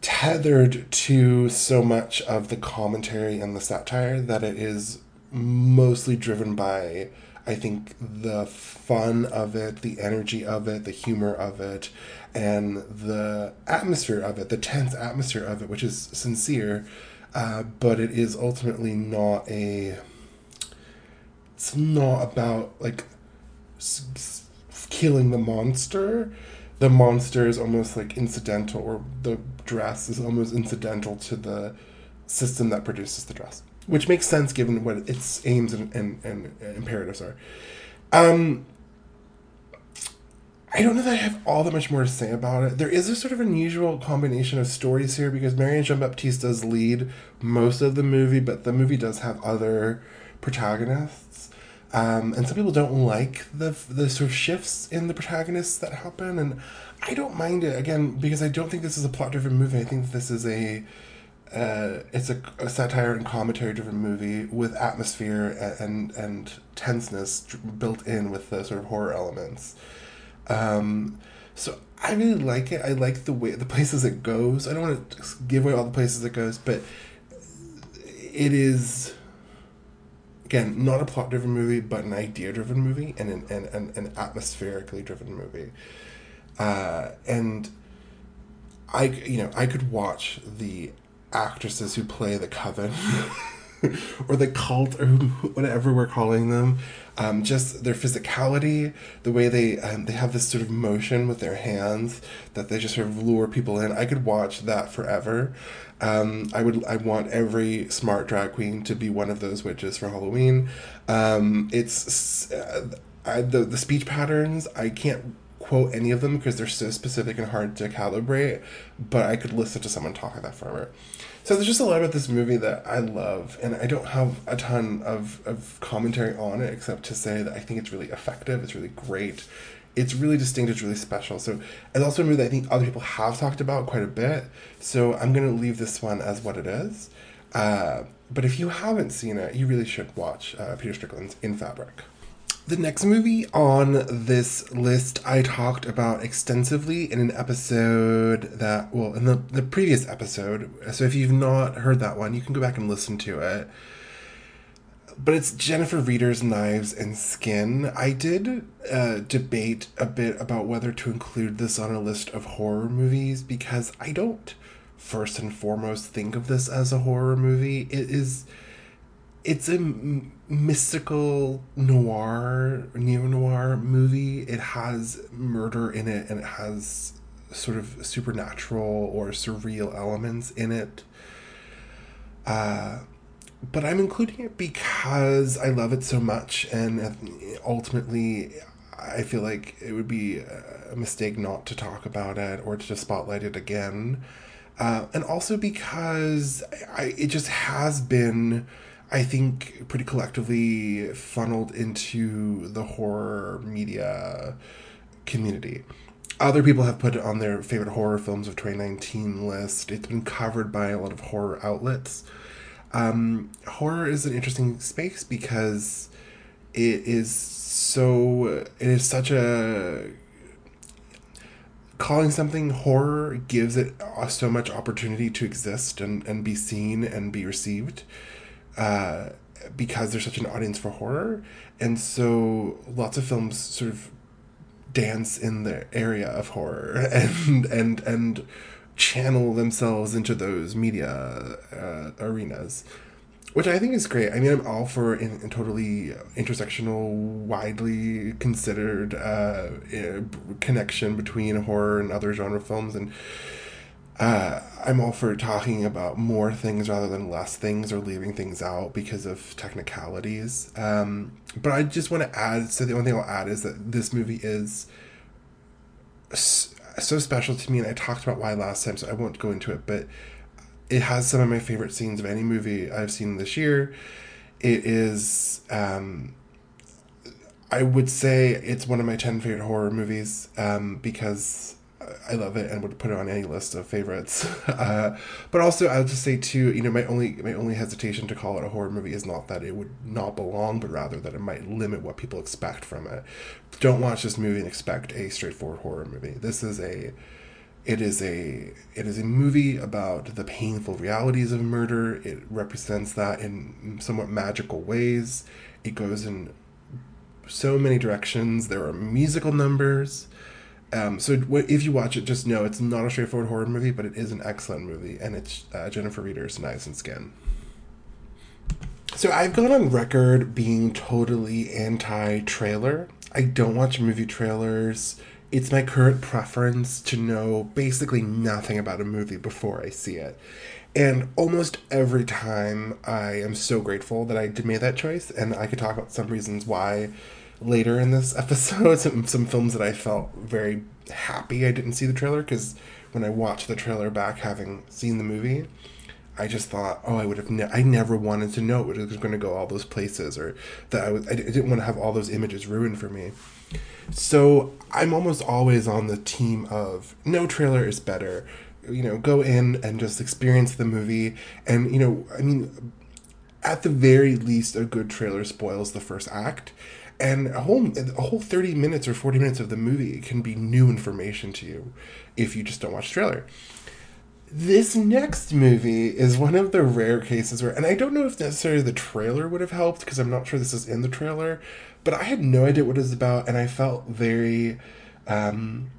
tethered to so much of the commentary and the satire that it is mostly driven by I think the fun of it, the energy of it, the humor of it, and the atmosphere of it, the tense atmosphere of it, which is sincere, uh, but it is ultimately not a. It's not about like s- s- killing the monster the monster is almost like incidental, or the dress is almost incidental to the system that produces the dress, which makes sense given what its aims and, and, and imperatives are. Um, I don't know that I have all that much more to say about it. There is a sort of unusual combination of stories here because Marianne Jean Baptiste does lead most of the movie, but the movie does have other protagonists. Um, and some people don't like the the sort of shifts in the protagonists that happen, and I don't mind it again because I don't think this is a plot driven movie. I think this is a uh, it's a, a satire and commentary driven movie with atmosphere and and tenseness built in with the sort of horror elements. Um, so I really like it. I like the way the places it goes. I don't want to give away all the places it goes, but it is again, not a plot driven movie, but an idea driven movie and an, and an atmospherically driven movie. Uh, and I, you know, I could watch the actresses who play the coven *laughs* or the cult or whatever we're calling them. Um, just their physicality, the way they um, they have this sort of motion with their hands that they just sort of lure people in. I could watch that forever. Um, I would I want every smart drag queen to be one of those witches for Halloween. Um, it's uh, I, the the speech patterns I can't quote any of them because they're so specific and hard to calibrate, but I could listen to someone talk like that forever. So there's just a lot about this movie that I love, and I don't have a ton of, of commentary on it except to say that I think it's really effective, it's really great, it's really distinct, it's really special. So it's also a movie that I think other people have talked about quite a bit. So I'm gonna leave this one as what it is. Uh, but if you haven't seen it, you really should watch uh, Peter Strickland's In Fabric. The next movie on this list I talked about extensively in an episode that, well, in the, the previous episode. So if you've not heard that one, you can go back and listen to it. But it's Jennifer Reeder's Knives and Skin. I did uh, debate a bit about whether to include this on a list of horror movies because I don't first and foremost think of this as a horror movie. It is it's a mystical noir, neo noir movie. It has murder in it and it has sort of supernatural or surreal elements in it. Uh, but I'm including it because I love it so much, and ultimately, I feel like it would be a mistake not to talk about it or to just spotlight it again. Uh, and also because I, it just has been I think pretty collectively funneled into the horror media community. Other people have put it on their favorite horror films of 2019 list. It's been covered by a lot of horror outlets. Um, horror is an interesting space because it is so, it is such a calling something horror gives it so much opportunity to exist and, and be seen and be received uh, because there's such an audience for horror, and so lots of films sort of dance in the area of horror *laughs* and and and channel themselves into those media uh, arenas which I think is great. I mean, I'm all for in, in totally intersectional, widely considered uh, connection between horror and other genre films, and uh, I'm all for talking about more things rather than less things or leaving things out because of technicalities. Um, but I just want to add so the only thing I'll add is that this movie is so special to me, and I talked about why last time, so I won't go into it, but it has some of my favorite scenes of any movie I've seen this year. It is. Um, I would say it's one of my 10 favorite horror movies um, because I love it and would put it on any list of favorites. *laughs* Uh, but also, I'll just say too, you know, my only my only hesitation to call it a horror movie is not that it would not belong, but rather that it might limit what people expect from it. Don't watch this movie and expect a straightforward horror movie. This is a it is a it is a movie about the painful realities of murder. It represents that in somewhat magical ways. It goes in so many directions. There are musical numbers um, so if you watch it, just know it's not a straightforward horror movie, but it is an excellent movie, and it's uh, Jennifer Reeder's Knives and Skin. So I've gone on record being totally anti-trailer. I don't watch movie trailers. It's my current preference to know basically nothing about a movie before I see it. And almost every time I am so grateful that I did make that choice, and I could talk about some reasons why later in this episode *laughs* some, some films that I felt very happy I didn't see the trailer because when I watched the trailer back, having seen the movie, I just thought, oh, I would have. Ne- I never wanted to know it was going to go all those places, or that I, was, I didn't want to have all those images ruined for me. So I'm almost always on the team of no trailer is better. You know, go in and just experience the movie, and you know, I mean, at the very least, a good trailer spoils the first act and a whole a whole 30 minutes or 40 minutes of the movie can be new information to you if you just don't watch the trailer. This next movie is one of the rare cases where and i don't know if necessarily the trailer would have helped because i'm not sure this is in the trailer but i had no idea what it was about and i felt very um,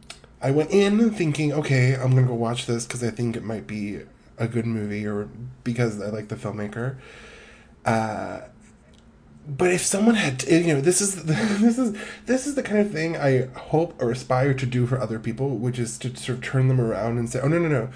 i went in thinking okay i'm gonna go watch this because i think it might be a good movie or because i like the filmmaker. Uh, but if someone had, eh, you know, this is *laughs* this is this is the kind of thing I hope or aspire to do for other people, which is to sort of turn them around and say, "Oh no, no, no,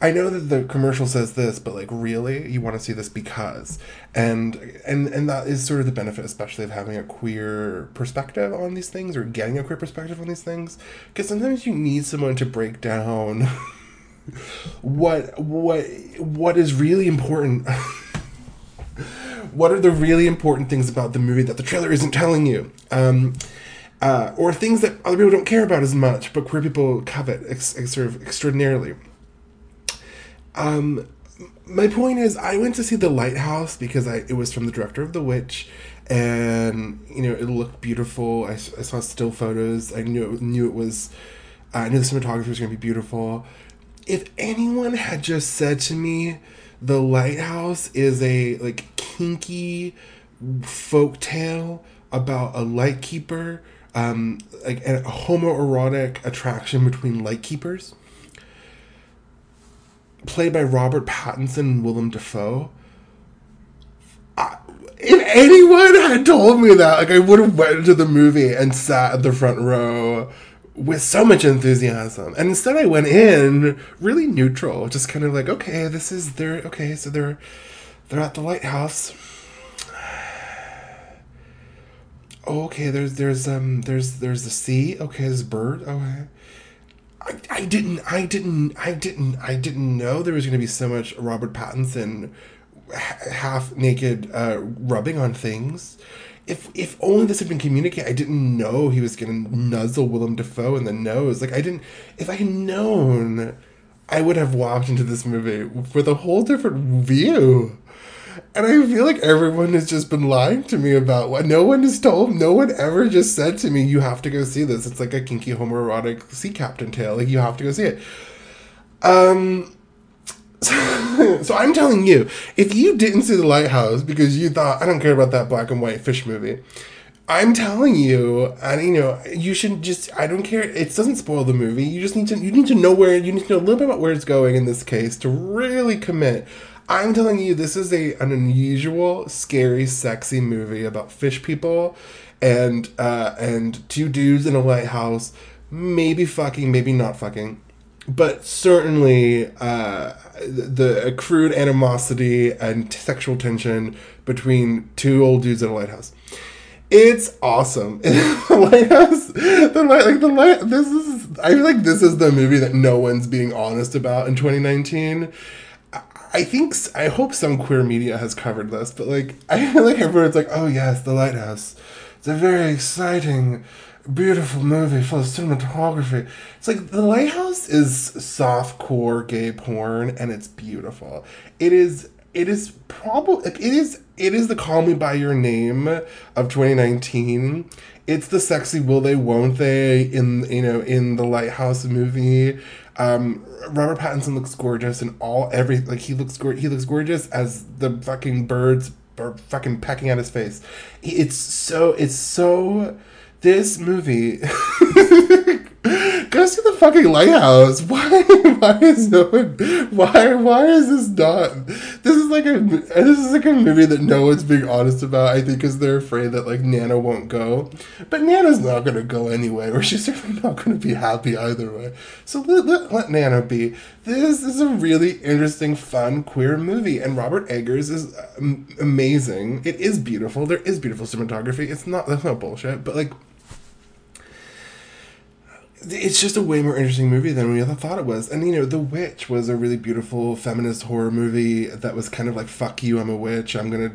I know that the commercial says this, but like really, you want to see this because," and and and that is sort of the benefit, especially of having a queer perspective on these things or getting a queer perspective on these things, because sometimes you need someone to break down *laughs* what what what is really important. *laughs* what are the really important things about the movie that the trailer isn't telling you? Um, uh, or things that other people don't care about as much, but queer people covet ex- ex- sort of extraordinarily. Um, my point is, I went to see The Lighthouse because I it was from the director of The Witch, and you know it looked beautiful. I, I saw still photos. I knew knew it was. Uh, I knew the cinematography was going to be beautiful. If anyone had just said to me, "The Lighthouse" is a like kinky folk tale about a lightkeeper, um, like a homoerotic attraction between lightkeepers, played by Robert Pattinson and Willem Dafoe. If anyone had told me that, like I would have went to the movie and sat at the front row with so much enthusiasm. And instead I went in really neutral, just kind of like, okay, this is their okay, so they're they're at the lighthouse. Oh, okay, there's there's um there's there's the sea. Okay, there's a bird. Okay. I, I didn't I didn't I didn't I didn't know there was going to be so much Robert Pattinson half naked uh, rubbing on things. If if only this had been communicated, I didn't know he was to nuzzle Willem Dafoe in the nose. Like I didn't. If I had known, I would have walked into this movie with a whole different view. And I feel like everyone has just been lying to me about what no one has told. No one ever just said to me, "You have to go see this." It's like a kinky homoerotic sea captain tale. Like you have to go see it. Um. So, *laughs* so I'm telling you, if you didn't see the lighthouse because you thought I don't care about that black and white fish movie, I'm telling you, and you know, you should just. I don't care. It doesn't spoil the movie. You just need to. You need to know where. You need to know a little bit about where it's going in this case to really commit. I'm telling you, this is a an unusual, scary, sexy movie about fish people, and uh, and two dudes in a lighthouse, maybe fucking, maybe not fucking, but certainly uh, the accrued animosity and sexual tension between two old dudes in a lighthouse. It's awesome. *laughs* the lighthouse, the light, like the light. This is. I feel like this is the movie that no one's being honest about in 2019 I think I hope some queer media has covered this, but like I feel like everyone's like, oh yes, The Lighthouse. It's a very exciting, beautiful movie full of cinematography. It's like The Lighthouse is soft core gay porn, and it's beautiful. It is. It is probably. It is. It is the Call Me by Your Name of 2019. It's the sexy will they won't they in you know in the Lighthouse movie. Um, Robert Pattinson looks gorgeous and all every like he looks go- he looks gorgeous as the fucking birds are fucking pecking at his face. It's so it's so this movie *laughs* Go see the fucking lighthouse. *laughs* Why? Why is no one? Why? Why is this not? This is like a. This is like a movie that no one's being honest about. I think because they're afraid that like Nana won't go, but Nana's not gonna go anyway, or she's certainly not gonna be happy either way. So let, let, let Nana be. This is a really interesting, fun, queer movie, and Robert Eggers is um, amazing. It is beautiful. There is beautiful cinematography. It's not. That's not bullshit. But like it's just a way more interesting movie than we ever thought it was. And you know, The Witch was a really beautiful feminist horror movie that was kind of like "fuck you, I'm a witch. I'm gonna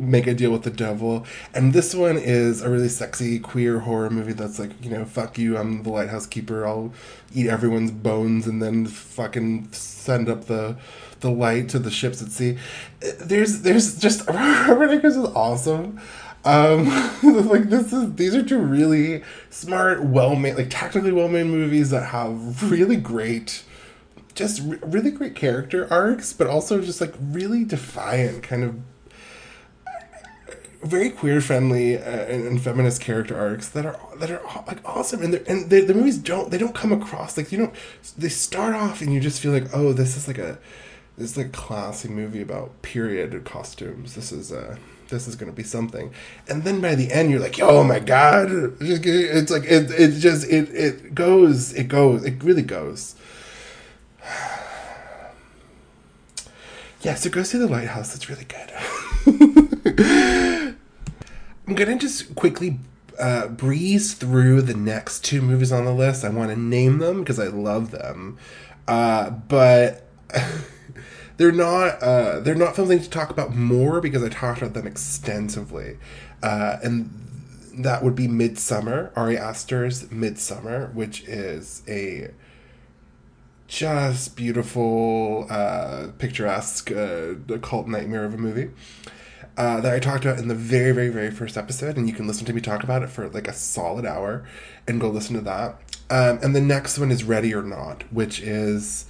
make a deal with the devil." And this one is a really sexy queer horror movie that's like, you know, "fuck you, I'm the lighthouse keeper. I'll eat everyone's bones and then fucking send up the." the light to the ships at sea. There's there's just *laughs* Robert Eggers is awesome. Um, *laughs* like this is these are two really smart, well made, like technically well made movies that have really great, just re- really great character arcs, but also just like really defiant kind of very queer friendly uh, and, and, feminist character arcs that are that are like awesome and they and they, the movies don't they don't come across like you know they start off and you just feel like oh this is like a this is a classy movie about period costumes. This is uh this is gonna be something. And then by the end, you're like, oh my god! It's like it it just it it goes it goes it really goes. Yeah, so go see the lighthouse. It's really good. *laughs* I'm gonna just quickly uh, breeze through the next two movies on the list. I want to name them because I love them, uh, but *laughs* they're not uh, they're not need to talk about more because I talked about them extensively, uh, and that would be Midsommar, Ari Aster's Midsommar, which is a just beautiful, uh, picturesque, uh, occult nightmare of a movie. Uh, that I talked about in the very, very, very first episode, and you can listen to me talk about it for like a solid hour and go listen to that. Um, and the next one is Ready or Not, which is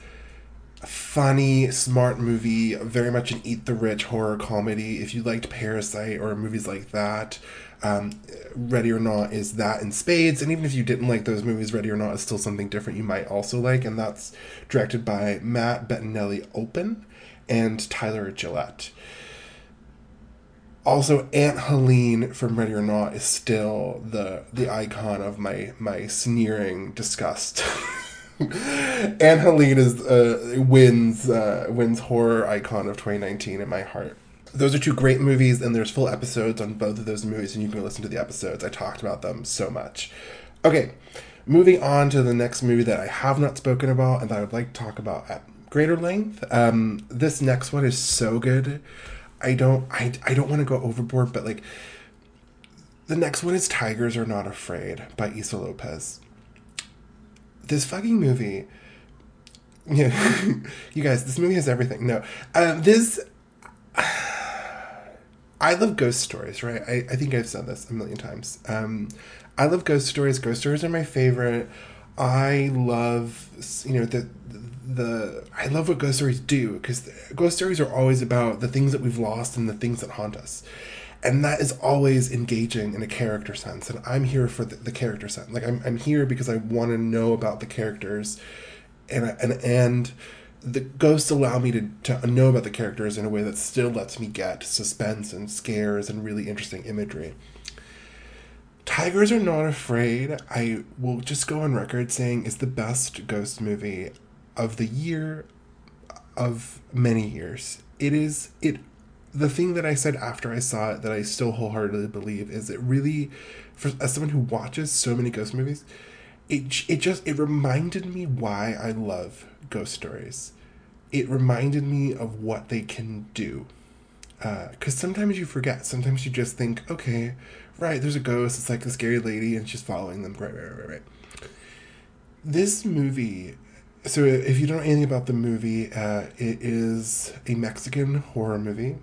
funny, smart movie, very much an eat the rich horror comedy. If you liked Parasite or movies like that, um, Ready or Not is that in spades. And even if you didn't like those movies, Ready or Not is still something different you might also like. And that's directed by Matt Bettinelli Olpin and Tyler Gillett. Also, Aunt Helene from Ready or Not is still the the icon of my my sneering disgust. *laughs* *laughs* Aunt Helene is uh, wins uh, wins horror icon of 2019 in my heart those are two great movies, and there's full episodes on both of those movies, and you can listen to the episodes. I talked about them so much. Okay, moving on to the next movie that I have not spoken about and that I would like to talk about at greater length. Um, this next one is so good. I don't, I, I don't want to go overboard, but like, the next one is Tigers Are Not Afraid by Issa Lopez. This fucking movie. Yeah, *laughs* you guys, this movie has everything. No, um, this *sighs* I love ghost stories, right? I, I think I've said this a million times. Um, I love ghost stories. Ghost stories are my favorite. I love, you know, the the I love what ghost stories do because ghost stories are always about the things that we've lost and the things that haunt us, and that is always engaging in a character sense. And I'm here for the, the character sense. Like I'm I'm here because I want to know about the characters, and and and the ghosts allow me to, to know about the characters in a way that still lets me get suspense and scares and really interesting imagery. Tigers Are Not Afraid, I will just go on record saying, is the best ghost movie of the year of many years. It is it the thing that I said after I saw it that I still wholeheartedly believe is it really for as someone who watches so many ghost movies, it it just it reminded me why I love ghost stories. It reminded me of what they can do. Because uh, sometimes you forget. Sometimes you just think, okay, right, there's a ghost. It's like a scary lady and she's following them. Right, right, right, right. This movie. So, if you don't know anything about the movie, uh, it is a Mexican horror movie.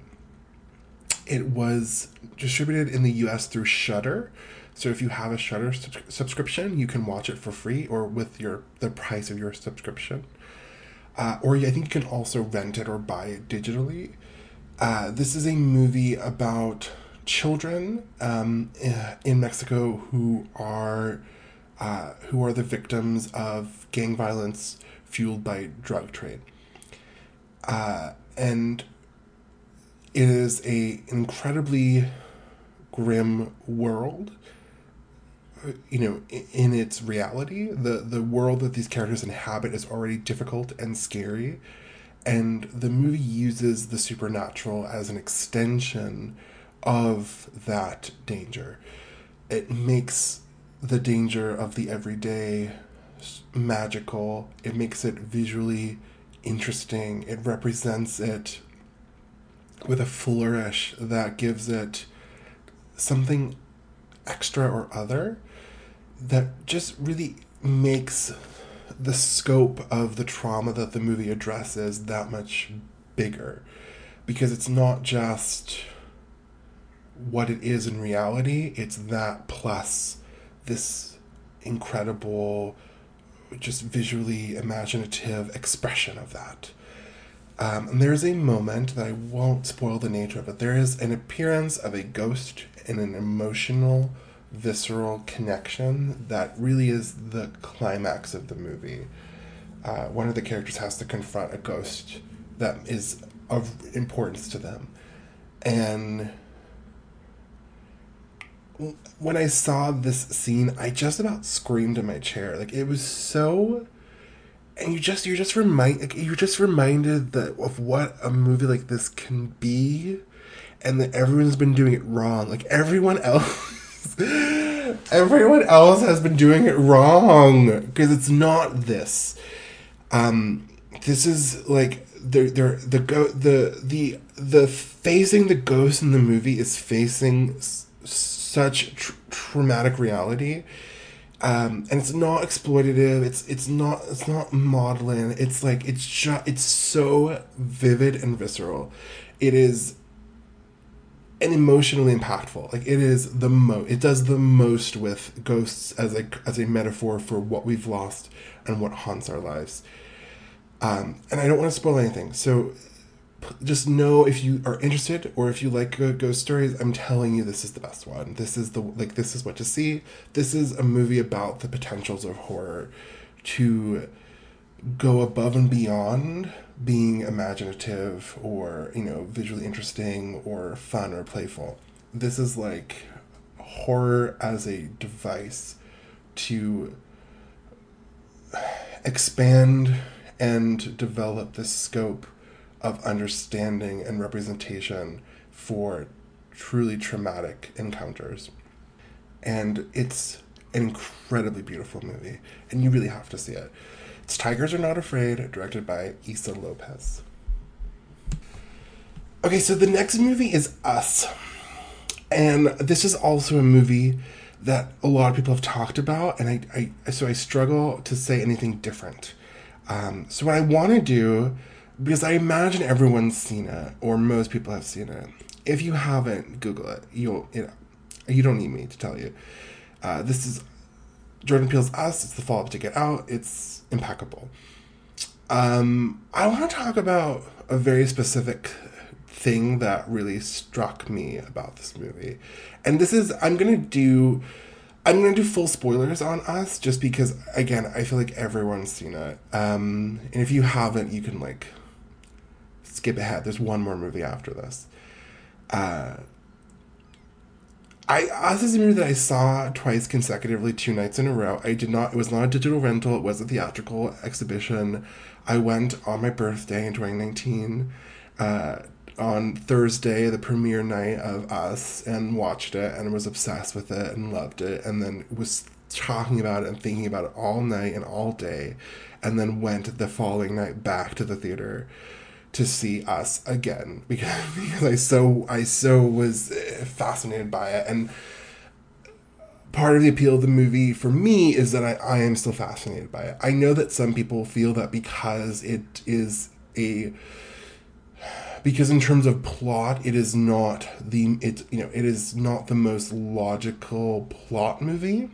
It was distributed in the US through Shudder. So if you have a Shudder su- subscription, you can watch it for free or with your the price of your subscription. Uh, or I think you can also rent it or buy it digitally. Uh, this is a movie about children um, in Mexico who are uh, who are the victims of gang violence fueled by drug trade, uh, and is a incredibly grim world uh, you know in its reality. The the world that these characters inhabit is already difficult and scary. And the movie uses the supernatural as an extension of that danger. It makes the danger of the everyday magical. It makes it visually interesting. It represents it with a flourish that gives it something extra or other that just really makes the scope of the trauma that the movie addresses that much bigger. Because it's not just what it is in reality it's that plus this incredible just visually imaginative expression of that um, and there's a moment that i won't spoil the nature of it there is an appearance of a ghost in an emotional visceral connection that really is the climax of the movie. Uh, one of the characters has to confront a ghost that is of importance to them. And when I saw this scene, I just about screamed in my chair. Like it was so and you just you're just remind like, you're just reminded that of what a movie like this can be and that everyone's been doing it wrong. Like everyone else *laughs* everyone else has been doing it wrong because it's not this. Um this is like they're, they're the go the the the facing the ghost in the movie is facing s- such tr- traumatic reality um, and it's not exploitative it's it's not it's not maudlin it's like it's just it's so vivid and visceral it is and emotionally impactful like it is the most. it does the most with ghosts as a as a metaphor for what we've lost and what haunts our lives um, and I don't want to spoil anything. So just know if you are interested or if you like ghost stories, I'm telling you this is the best one. This is the like this is what to see. This is a movie about the potentials of horror to go above and beyond being imaginative or, you know, visually interesting or fun or playful. This is like horror as a device to expand and develop the scope of understanding and representation for truly traumatic encounters. And it's an incredibly beautiful movie, and you really have to see it. It's Tigers Are Not Afraid, directed by Issa Lopez. Okay, so the next movie is Us. And this is also a movie that a lot of people have talked about, and I, I so I struggle to say anything different. Um, so what I want to do, because I imagine everyone's seen it, or most people have seen it. If you haven't, Google it. You'll, you know, you don't need me to tell you. Uh, this is Jordan Peele's Us. It's the follow-up to Get Out. It's impeccable. Um, I want to talk about a very specific thing that really struck me about this movie, and this is I'm gonna do I'm gonna do full spoilers on us just because again I feel like everyone's seen it. Um, and if you haven't, you can like skip ahead. There's one more movie after this. Uh, I Us is a movie that I saw twice consecutively, two nights in a row. I did not. It was not a digital rental. It was a theatrical exhibition. I went on my birthday in 2019. Uh, on Thursday, the premiere night of Us, and watched it and was obsessed with it and loved it, and then was talking about it and thinking about it all night and all day, and then went the following night back to the theater to see Us again *laughs* because because I so I so was eh, fascinated by it and part of the appeal of the movie for me is that I, I am still fascinated by it. I know that some people feel that because it is a because in terms of plot it is not the it you know it is not the most logical plot movie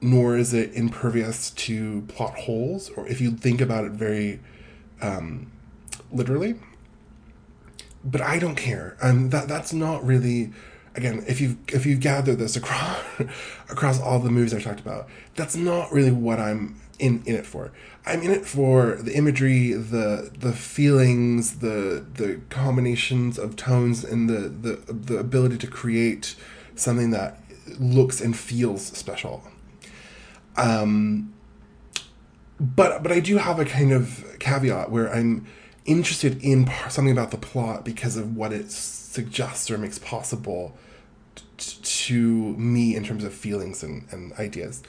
nor is it impervious to plot holes or if you think about it very um, literally. But i don't care. And that that's not really again if you if you gather this across *laughs* across all the movies I've talked about that's not really what i'm in in it for. I'm in it for the imagery the the feelings the the combinations of tones and the the the ability to create something that looks and feels special. Um but but i do have a kind of caveat where i'm interested in something about the plot because of what it suggests or makes possible t- to me in terms of feelings and, and ideas.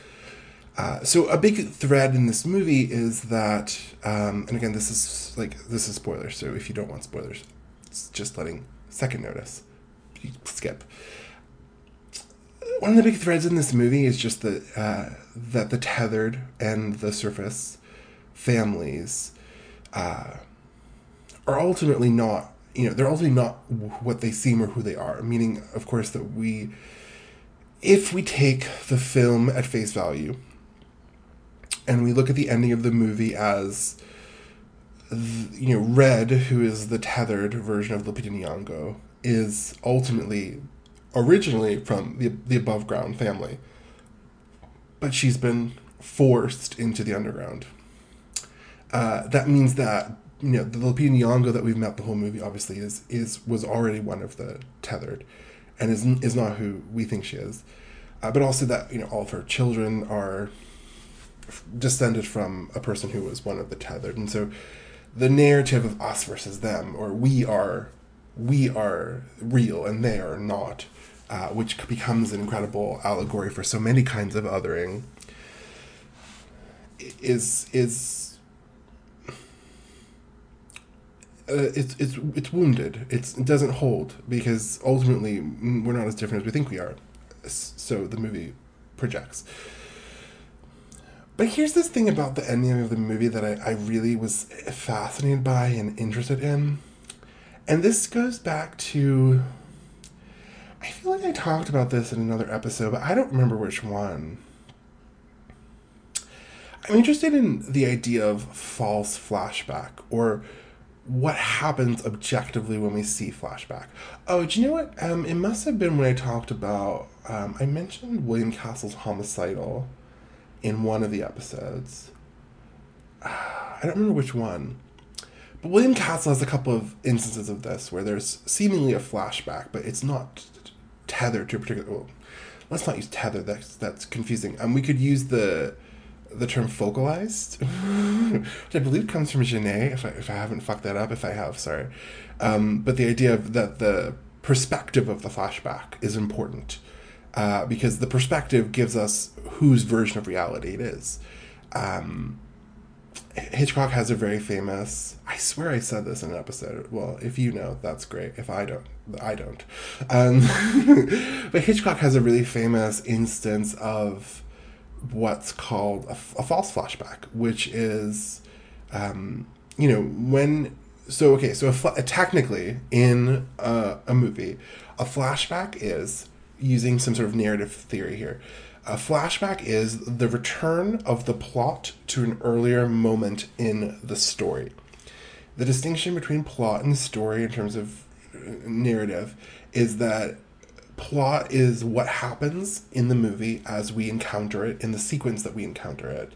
Uh, so a big thread in this movie is that, um, and again, this is like this is spoilers. So if you don't want spoilers, just letting second notice. Skip. One of the big threads in this movie is just that uh, that the tethered and the surface families uh, are ultimately not you know they're ultimately not what they seem or who they are meaning of course that we if we take the film at face value and we look at the ending of the movie as you know red who is the tethered version of lupita nyong'o is ultimately originally from the, the above ground family but she's been forced into the underground. Uh, that means that you know, the Lupita Nyong'o that we've met the whole movie obviously is is was already one of the tethered, and is is not who we think she is, uh, but also that you know all of her children are descended from a person who was one of the tethered, and so the narrative of us versus them, or we are we are real and they are not, uh, which becomes an incredible allegory for so many kinds of othering. Is is uh, it's it's it's wounded. It's it doesn't hold because ultimately we're not as different as we think we are. So the movie projects. But here's this thing about the ending of the movie that I, I really was fascinated by and interested in. And this goes back to. I feel like I talked about this in another episode, but I don't remember which one. I'm interested in the idea of false flashback or what happens objectively when we see flashback. Oh, do you know what? Um, it must have been when I talked about. Um, I mentioned William Castle's homicidal in one of the episodes. *sighs* I don't remember which one. But William Castle has a couple of instances of this where there's seemingly a flashback, but it's not tethered to a particular. Well, let's not use tether. That's that's confusing. And um, we could use the the term focalized, *laughs* which I believe comes from Genette. If I if I haven't fucked that up, if I have, sorry. Um, but the idea of that the perspective of the flashback is important uh, because the perspective gives us whose version of reality it is. Um, Hitchcock has a very famous. I swear I said this in an episode. Well, if you know, that's great. If I don't, I don't. Um, *laughs* but Hitchcock has a really famous instance of what's called a, a false flashback, which is, um, you know, when. So okay, so a, technically in a, a movie, a flashback is using some sort of narrative theory here. A flashback is the return of the plot to an earlier moment in the story. The distinction between plot and story in terms of uh, narrative is that plot is what happens in the movie as we encounter it in the sequence that we encounter it,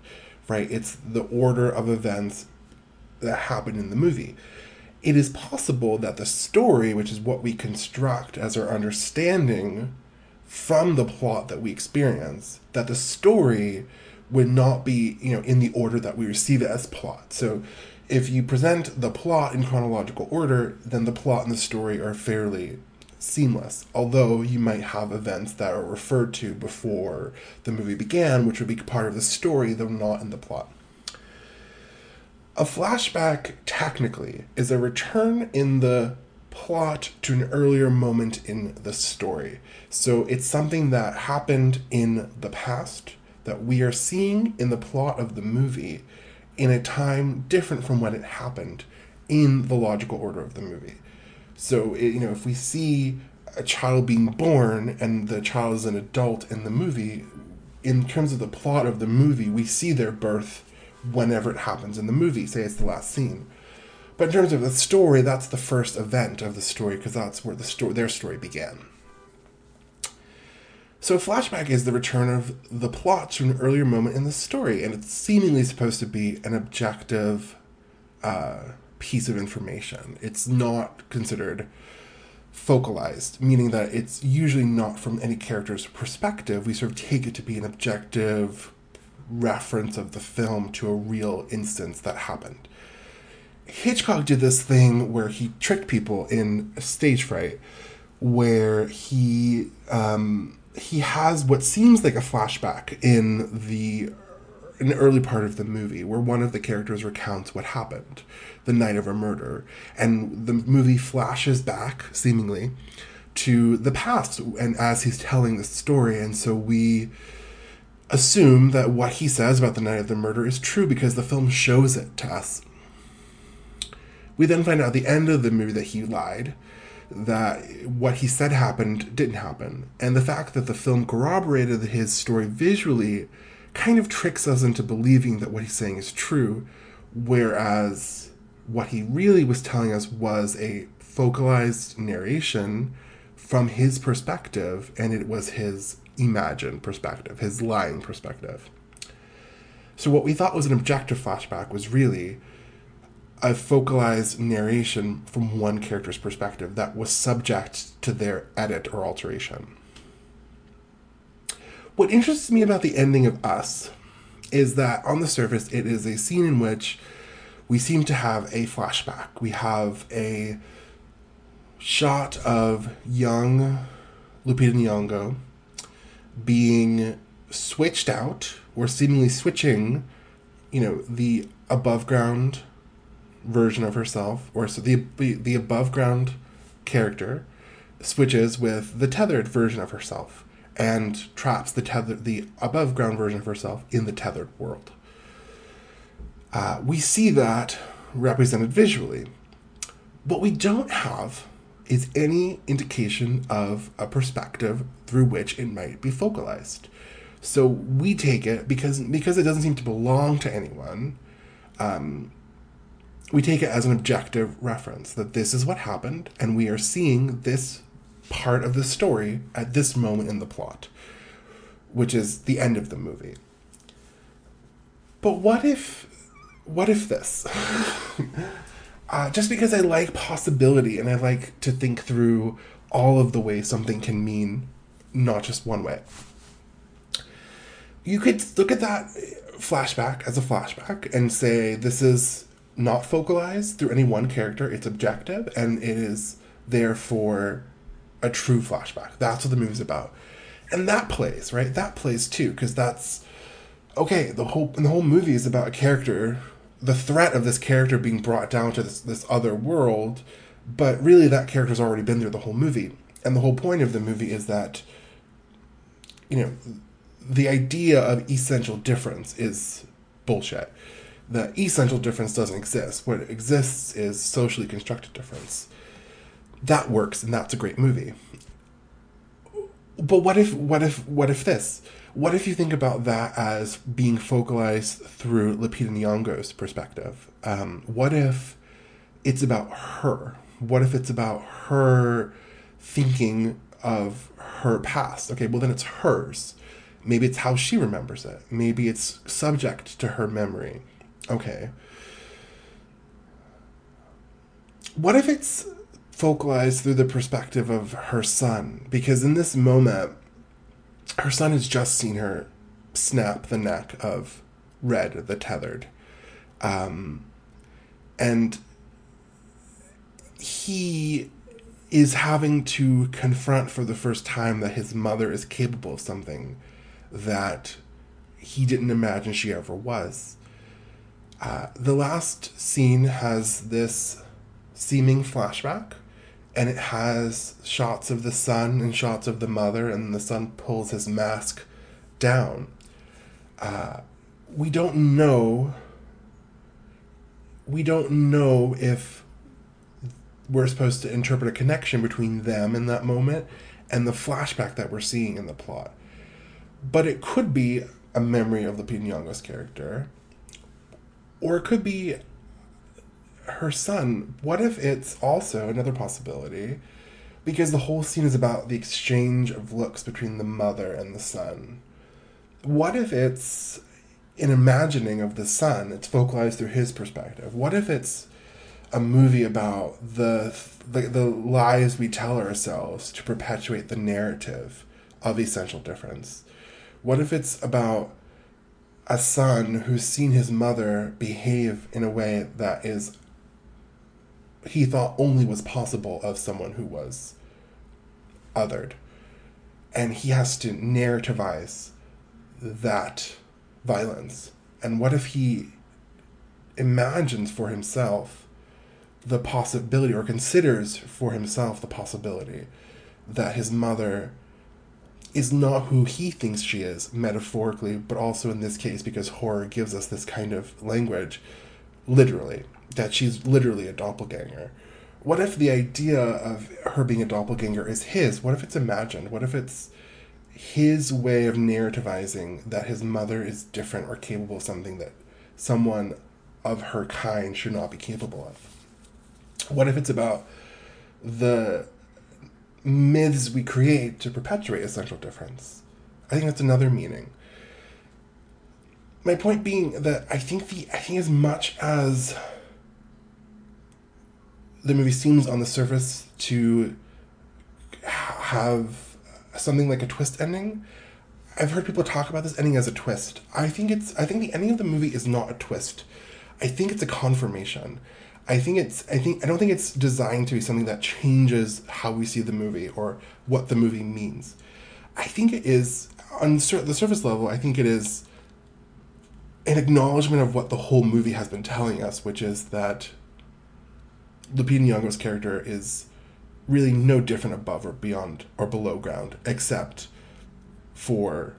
right? It's the order of events that happen in the movie. It is possible that the story, which is what we construct as our understanding from the plot that we experience that the story would not be you know in the order that we receive it as plot so if you present the plot in chronological order then the plot and the story are fairly seamless although you might have events that are referred to before the movie began which would be part of the story though not in the plot a flashback technically is a return in the plot to an earlier moment in the story. So it's something that happened in the past that we are seeing in the plot of the movie in a time different from when it happened in the logical order of the movie. So, it, you know, if we see a child being born and the child is an adult in the movie, in terms of the plot of the movie, we see their birth whenever it happens in the movie. Say it's the last scene. But in terms of the story, that's the first event of the story because that's where the story, their story began. So, flashback is the return of the plot to an earlier moment in the story, and it's seemingly supposed to be an objective uh, piece of information. It's not considered focalized, meaning that it's usually not from any character's perspective. We sort of take it to be an objective reference of the film to a real instance that happened. Hitchcock did this thing where he tricked people in stage fright, where he um, he has what seems like a flashback in the the early part of the movie where one of the characters recounts what happened the night of a murder. And the movie flashes back seemingly to the past and as he's telling the story. And so we assume that what he says about the night of the murder is true because the film shows it to us. We then find out at the end of the movie that he lied, that what he said happened didn't happen. And the fact that the film corroborated his story visually kind of tricks us into believing that what he's saying is true, whereas what he really was telling us was a focalized narration from his perspective, and it was his imagined perspective, his lying perspective. So, what we thought was an objective flashback was really a focalized narration from one character's perspective that was subject to their edit or alteration. What interests me about the ending of Us is that on the surface, it is a scene in which we seem to have a flashback. We have a shot of young Lupita Nyong'o being switched out or seemingly switching, you know, the above ground version of herself, or so the the above ground character switches with the tethered version of herself and traps the tether, the above ground version of herself in the tethered world. Uh, we see that represented visually. What we don't have is any indication of a perspective through which it might be focalized. So we take it because because it doesn't seem to belong to anyone. Um, we take it as an objective reference that this is what happened, and we are seeing this part of the story at this moment in the plot, which is the end of the movie. But what if, what if this? *laughs* uh, just because I like possibility and I like to think through all of the ways something can mean not just one way. You could look at that flashback as a flashback and say this is not focalized through any one character. It's objective and it is there for a true flashback. That's what the movie's about. And that plays, right? That plays too, because that's okay, the whole and the whole movie is about a character, the threat of this character being brought down to this, this other world, but really that character's already been there the whole movie. And the whole point of the movie is that you know, the idea of essential difference is bullshit the essential difference doesn't exist. What exists is socially constructed difference. That works, and that's a great movie. But what if, what if, what if this? What if you think about that as being focalized through Lupita Nyong'o's perspective? Um, what if it's about her? What if it's about her thinking of her past? Okay, well then it's hers. Maybe it's how she remembers it. Maybe it's subject to her memory Okay. What if it's focalized through the perspective of her son? Because in this moment, her son has just seen her snap the neck of Red, the tethered. Um, and he is having to confront for the first time that his mother is capable of something that he didn't imagine she ever was. Uh, the last scene has this seeming flashback, and it has shots of the son and shots of the mother, and the son pulls his mask down. Uh, we don't know. We don't know if we're supposed to interpret a connection between them in that moment and the flashback that we're seeing in the plot. But it could be a memory of the Nyong'o's character or it could be her son. What if it's also another possibility? Because the whole scene is about the exchange of looks between the mother and the son. What if it's an imagining of the son? It's focalized through his perspective. What if it's a movie about the, the the lies we tell ourselves to perpetuate the narrative of essential difference? What if it's about a son who's seen his mother behave in a way that is he thought only was possible of someone who was othered. And he has to narrativize that violence. And what if he imagines for himself the possibility or considers for himself the possibility that his mother is not who he thinks she is, metaphorically, but also in this case because horror gives us this kind of language, literally, that she's literally a doppelganger. What if the idea of her being a doppelganger is his? What if it's imagined? What if it's his way of narrativizing that his mother is different or capable of something that someone of her kind should not be capable of? What if it's about the myths we create to perpetuate essential difference. I think that's another meaning. My point being that I think the I think as much as the movie seems on the surface to have something like a twist ending. I've heard people talk about this ending as a twist. I think it's I think the ending of the movie is not a twist. I think it's a confirmation. I think it's I think I don't think it's designed to be something that changes how we see the movie or what the movie means. I think it is on sur- the surface level. I think it is an acknowledgement of what the whole movie has been telling us, which is that Lupita Nyong'o's character is really no different above or beyond or below ground, except for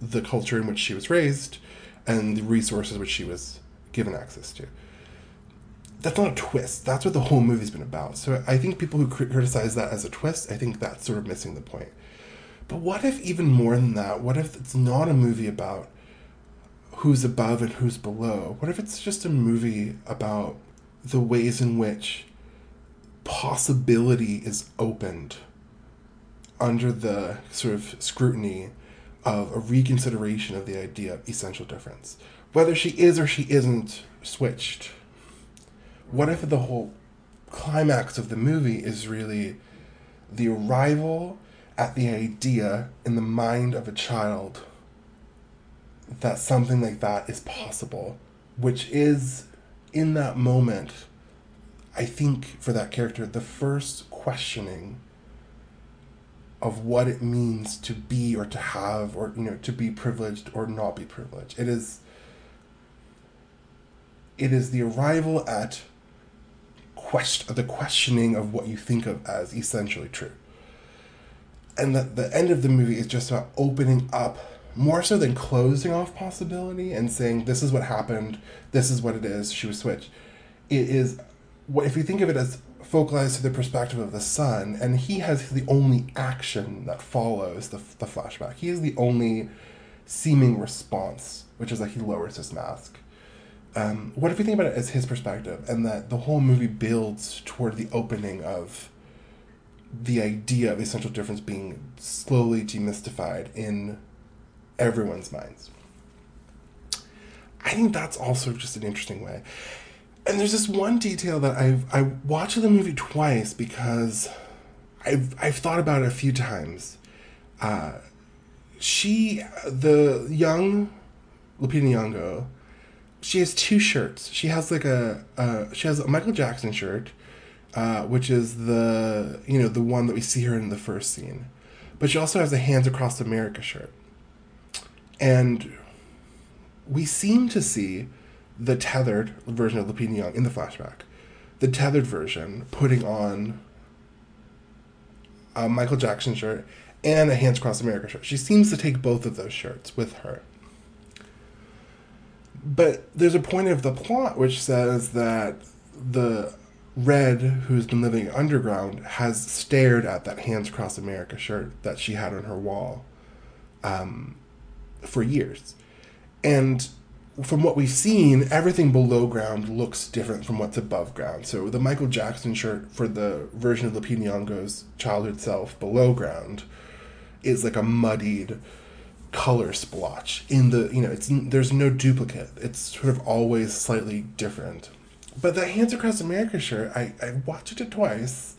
the culture in which she was raised and the resources which she was given access to. That's not a twist. That's what the whole movie's been about. So I think people who criticize that as a twist, I think that's sort of missing the point. But what if even more than that? What if it's not a movie about who's above and who's below? What if it's just a movie about the ways in which possibility is opened under the sort of scrutiny of a reconsideration of the idea of essential difference? Whether she is or she isn't switched. What if the whole climax of the movie is really the arrival at the idea in the mind of a child that something like that is possible, which is in that moment, I think for that character, the first questioning of what it means to be or to have or you know to be privileged or not be privileged. It is it is the arrival at quest the questioning of what you think of as essentially true. And the, the end of the movie is just about opening up more so than closing off possibility and saying this is what happened, this is what it is, she was switched. It is what if you think of it as focalized to the perspective of the son, and he has the only action that follows the, the flashback. He is the only seeming response, which is that he lowers his mask. Um, what if you think about it as his perspective, and that the whole movie builds toward the opening of the idea of essential difference being slowly demystified in everyone's minds. I think that's also just an interesting way. And there's this one detail that I've I watched the movie twice because I've I've thought about it a few times. Uh, she the young Lupita Nyong'o, she has two shirts. She has like a she has a Michael Jackson shirt, uh, which is the you know the one that we see her in the first scene, but she also has a Hands Across America shirt. And we seem to see the tethered version of Lupita Nyong'o in the flashback, the tethered version putting on a Michael Jackson shirt and a Hands Across America shirt. She seems to take both of those shirts with her. But there's a point of the plot which says that the Red, who's been living underground, has stared at that Hands Across America shirt that she had on her wall. Um, for years. And from what we've seen, everything below ground looks different from what's above ground. So the Michael Jackson shirt for the version of Lupita Nyong'o's childhood self below ground is like a muddied color splotch in the you know it's there's no duplicate. It's sort of always slightly different. But the Hands Across America shirt, I I watched it twice.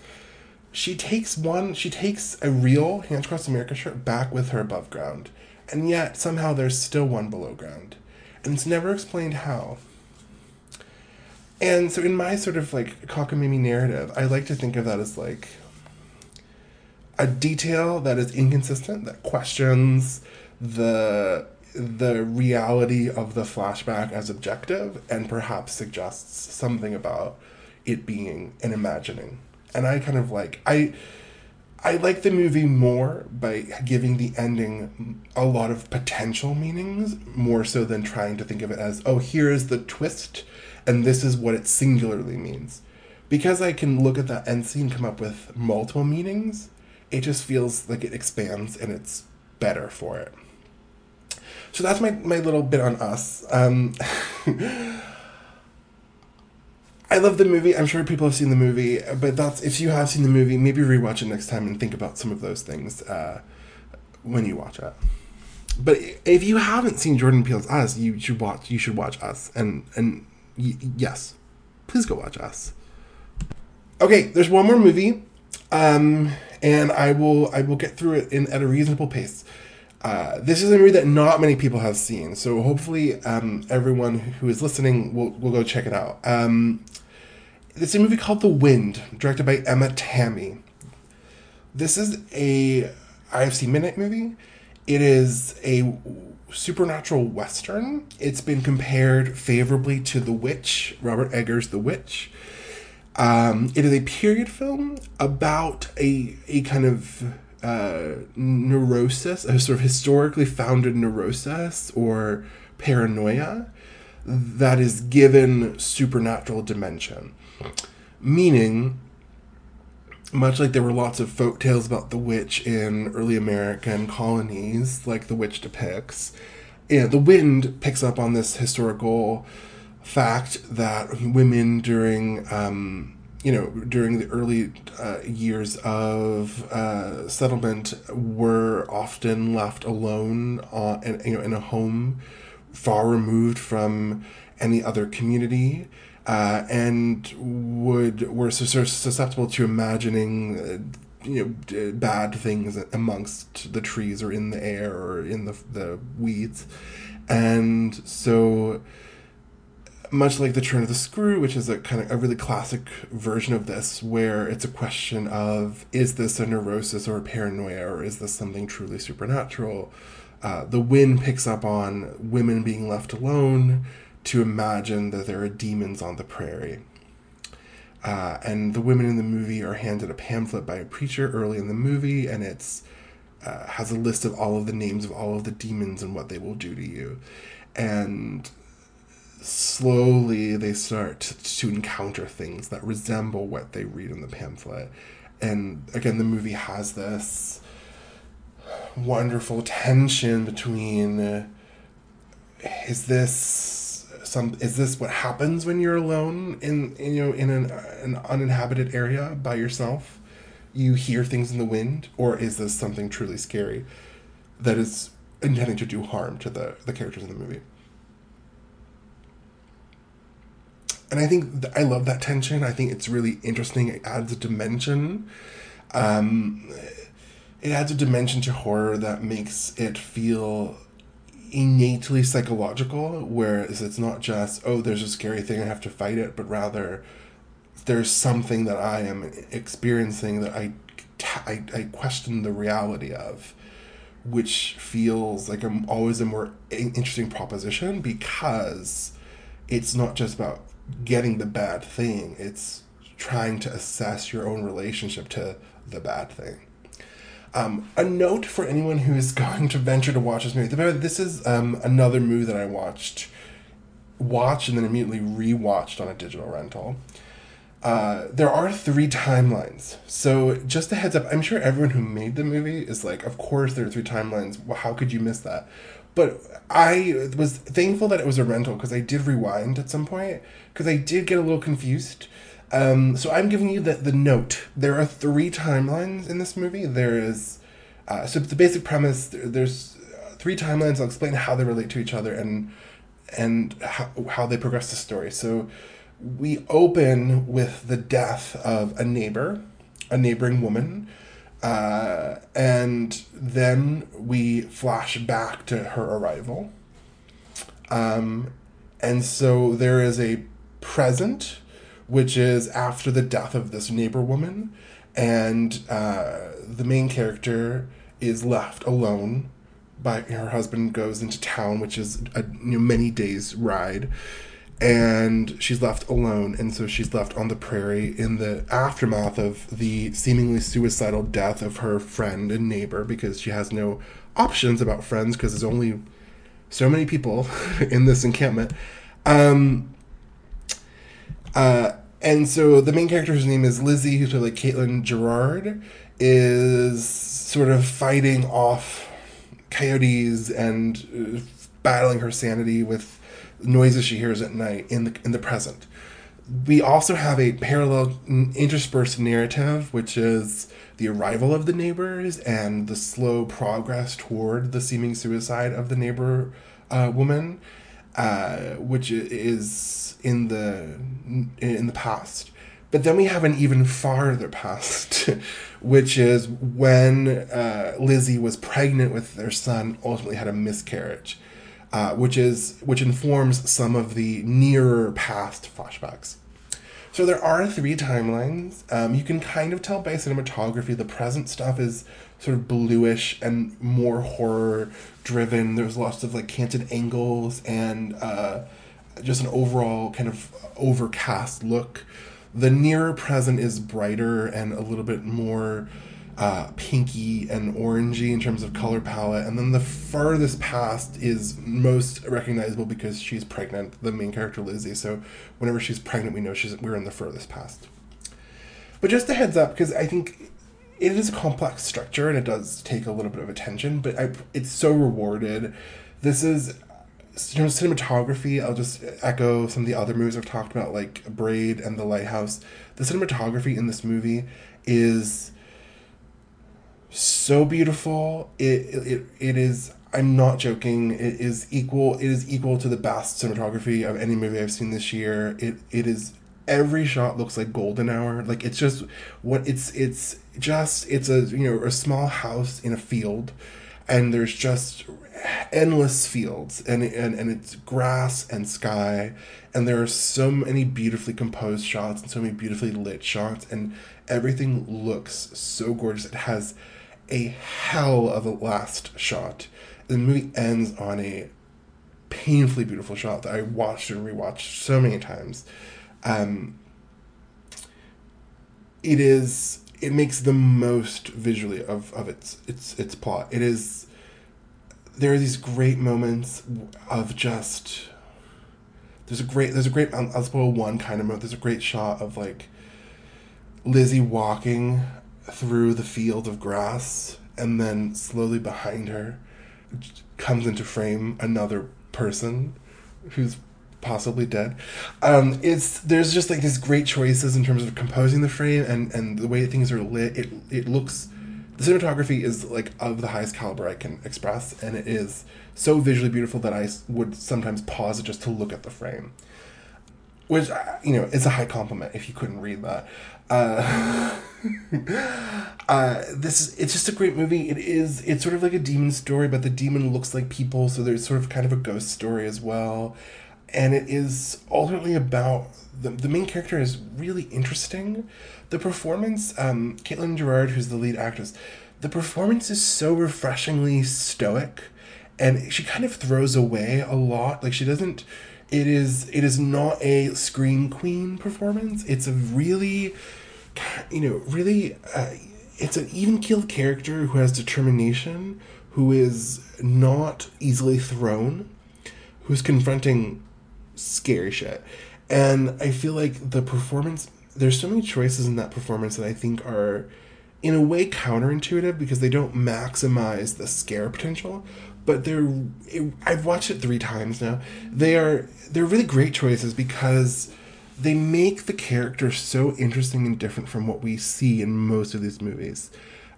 She takes one. She takes a real Hands Across America shirt back with her above ground and yet somehow there's still one below ground. And it's never explained how. And so in my sort of like cockamamie narrative, I like to think of that as like a detail that is inconsistent, that questions the the reality of the flashback as objective and perhaps suggests something about it being an imagining. And I kind of like I I like the movie more by giving the ending a lot of potential meanings, more so than trying to think of it as, oh, here is the twist, and this is what it singularly means. Because I can look at that end scene come up with multiple meanings, it just feels like it expands and it's better for it. So that's my, my little bit on us. Um, *laughs* I love the movie. I'm sure people have seen the movie, but that's if you have seen the movie, maybe rewatch it next time and think about some of those things uh, when you watch it. But if you haven't seen Jordan Peele's Us, you should watch. You should watch Us, and and y- yes, please go watch Us. Okay, there's one more movie, um, and I will I will get through it in at a reasonable pace. Uh, this is a movie that not many people have seen, so hopefully um, everyone who is listening will, will go check it out. Um, it's a movie called The Wind, directed by Emma Tammi. This is a IFC Midnight movie. It is a supernatural western. It's been compared favorably to The Witch, Robert Eggers' The Witch. Um, it is a period film about a a kind of uh, neurosis, a sort of historically founded neurosis or paranoia that is given supernatural dimension. Meaning, much like there were lots of folk tales about the witch in early American colonies, like the witch depicts, yeah, the wind picks up on this historical fact that women during um, you know during the early uh, years of uh, settlement were often left alone on, in, you know, in a home far removed from any other community uh, and would were susceptible to imagining uh, you know bad things amongst the trees or in the air or in the the weeds. And so much like the turn of the screw which is a kind of a really classic version of this where it's a question of is this a neurosis or a paranoia or is this something truly supernatural? Uh, the wind picks up on women being left alone to imagine that there are demons on the prairie uh, and the women in the movie are handed a pamphlet by a preacher early in the movie and it's uh, has a list of all of the names of all of the demons and what they will do to you and slowly they start to encounter things that resemble what they read in the pamphlet. And again, the movie has this wonderful tension between uh, is this some is this what happens when you're alone in, in you know in an, an uninhabited area by yourself you hear things in the wind or is this something truly scary that is intending to do harm to the the characters in the movie and I think th- I love that tension. I think it's really interesting. It adds a dimension. Um, it adds a dimension to horror that makes it feel innately psychological, whereas it's not just oh, there's a scary thing I have to fight it, but rather there's something that I am experiencing that I I, I question the reality of, which feels like I'm always a more interesting proposition because it's not just about getting the bad thing. It's trying to assess your own relationship to the bad thing. Um, a note for anyone who is *laughs* going to venture to watch this movie. This is um, another movie that I watched, watched and then immediately rewatched on a digital rental. Uh, there are three timelines. So just a heads up, I'm sure everyone who made the movie is like, of course there are three timelines. Well, how could you miss that? But I was thankful that it was a rental because I did rewind at some point because I did get a little confused. Um, so I'm giving you the, the note. There are three timelines in this movie. There is, uh, so the basic premise. There's three timelines. I'll explain how they relate to each other and and how, how they progress the story. So we open with the death of a neighbor, a neighboring woman uh, and then we flash back to her arrival. Um, and so there is a present, which is after the death of this neighbor woman, and uh, the main character is left alone. By her husband goes into town, which is a you know, many days ride, and she's left alone and so she's left on the prairie in the aftermath of the seemingly suicidal death of her friend and neighbor because she has no options about friends because there's only so many people *laughs* in this encampment um uh and so the main character whose name is Lizzie who's played like Caitlin Gerard is sort of fighting off coyotes and uh, battling her sanity with noises she hears at night in the in the present. We also have a parallel interspersed narrative, which is the arrival of the neighbors and the slow progress toward the seeming suicide of the neighbor uh, woman, uh, which is in the in the past. But then we have an even farther past, *laughs* which is when uh, Lizzie was pregnant with their son, ultimately had a miscarriage, uh, which is which informs some of the nearer past flashbacks. So there are three timelines. Um, you can kind of tell by cinematography. The present stuff is sort of bluish and more horror driven. There's lots of like canted angles and uh, just an overall kind of overcast look. The nearer present is brighter and a little bit more uh, pinky and orangey in terms of color palette. And then the furthest past is most recognizable because she's pregnant, the main character Lizzie. So whenever she's pregnant, we know she's we're in the furthest past. But just a heads up, because I think it is a complex structure and it does take a little bit of attention, but I, it's so rewarded. This is cinematography, I'll just echo some of the other movies I've talked about, like Braid and The Lighthouse. The cinematography in this movie is so beautiful. It it, it is. I'm not joking. It is equal. It is equal to the best cinematography of any movie I've seen this year. It it is. Every shot looks like golden hour. Like it's just what it's it's just it's a you know a small house in a field, and there's just endless fields and, and and it's grass and sky and there are so many beautifully composed shots and so many beautifully lit shots and everything looks so gorgeous it has a hell of a last shot. The movie ends on a painfully beautiful shot that I watched and rewatched so many times. Um, it is it makes the most visually of, of its its its plot. It is there are these great moments of just there's a great there's a great I'll, spoil one kind of moment. There's a great shot of like Lizzie walking through the field of grass, and then slowly behind her comes into frame another person who's possibly dead. Um, it's there's just like these great choices in terms of composing the frame and and the way things are lit. It it looks the cinematography is like of the highest caliber I can express, and it is so visually beautiful that I would sometimes pause just to look at the frame, which uh, you know is a high compliment if you couldn't read that. Uh, *laughs* uh, this is it's just a great movie. It is it's sort of like a demon story, but the demon looks like people, so there's sort of kind of a ghost story as well. And it is ultimately about the, the main character is really interesting. The performance, um, Caitlin Gerard, who's the lead actress, the performance is so refreshingly stoic, and she kind of throws away a lot. Like she doesn't it is it is not a scream queen performance. It's a really, you know, really. Uh, it's an even keeled character who has determination, who is not easily thrown, who's confronting scary shit. And I feel like the performance, there's so many choices in that performance that I think are, in a way, counterintuitive because they don't maximize the scare potential, but they're it, I've watched it three times now. They are they're really great choices because they make the character so interesting and different from what we see in most of these movies.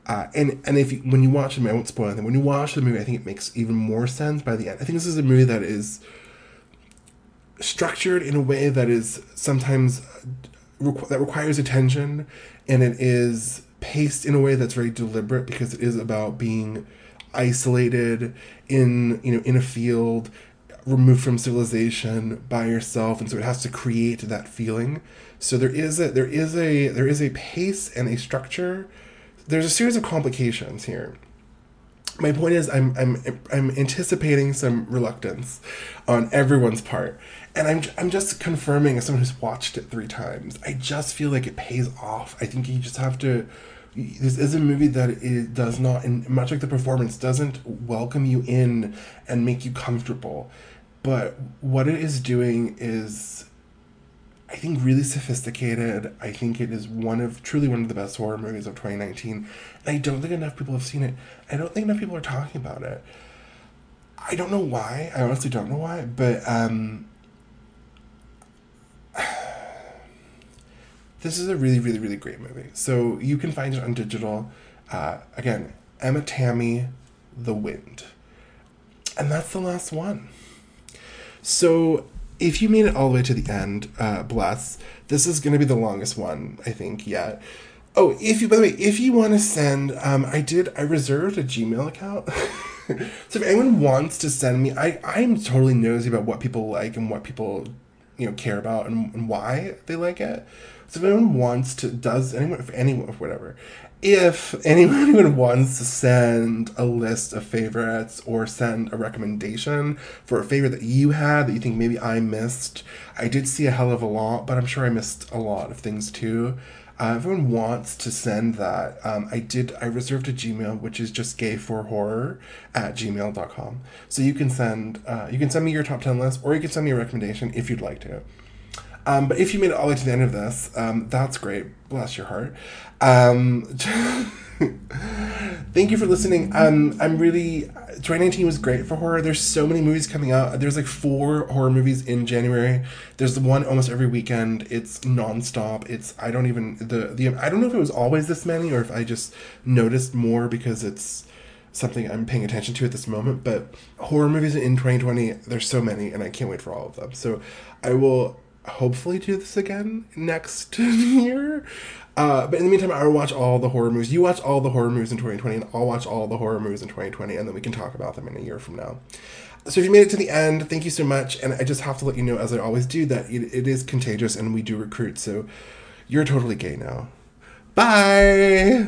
Uh, and and if you, when you watch them, I won't spoil anything. When you watch the movie, I think it makes even more sense by the end. I think this is a movie that is structured in a way that is sometimes uh, requ- that requires attention, and it is paced in a way that's very deliberate because it is about being isolated in you know in a field removed from civilization by yourself and so it has to create that feeling. So there is a there is a there is a pace and a structure. There's a series of complications here my point is i'm i'm i'm anticipating some reluctance on everyone's part and i'm i'm just confirming as someone who's watched it 3 times i just feel like it pays off i think you just have to this is a movie that it does not, and much like the performance, doesn't welcome you in and make you comfortable. But what it is doing is, I think, really sophisticated. I think it is one of truly one of the best horror movies of 2019. And I don't think enough people have seen it. I don't think enough people are talking about it. I don't know why. I honestly don't know why. But um, *sighs* this is a really, really, really great movie. So you can find it on digital. Uh, again, Emma Tammi, The Wind. And that's the last one. So if you made it all the way to the end, uh, bless. This is going to be the longest one, I think, yet. Oh, if you, by the way, if you want to send, um, I did, I reserved a Gmail account. *laughs* so if anyone wants to send me, I, I'm totally nosy about what people like and what people, you know, care about and, and why they like it. So if anyone wants to, does anyone, if anyone, whatever, if anyone *laughs* wants to send a list of favorites or send a recommendation for a favorite that you had that you think maybe I missed, I did see a hell of a lot, but I'm sure I missed a lot of things too. Uh, everyone wants to send that. Um, I did, I reserved a Gmail, which is just gay for horror at gmail.com. So you can send, uh, you can send me your top 10 list or you can send me a recommendation if you'd like to. Um, but if you made it all the way to the end of this, um, that's great. Bless your heart. Um, *laughs* thank you for listening. Um, I'm really 2019 was great for horror. There's so many movies coming out. There's like four horror movies in January. There's one almost every weekend. It's nonstop. It's I don't even the the I don't know if it was always this many or if I just noticed more because it's something I'm paying attention to at this moment. But horror movies in 2020, there's so many, and I can't wait for all of them. So I will hopefully do this again next *laughs* year. Uh, but in the meantime, I will watch all the horror movies. You watch all the horror movies in 2020, and I'll watch all the horror movies in 2020, and then we can talk about them in a year from now. So if you made it to the end, thank you so much. And I just have to let you know, as I always do, that it, it is contagious and we do recruit. So you're totally gay now. Bye.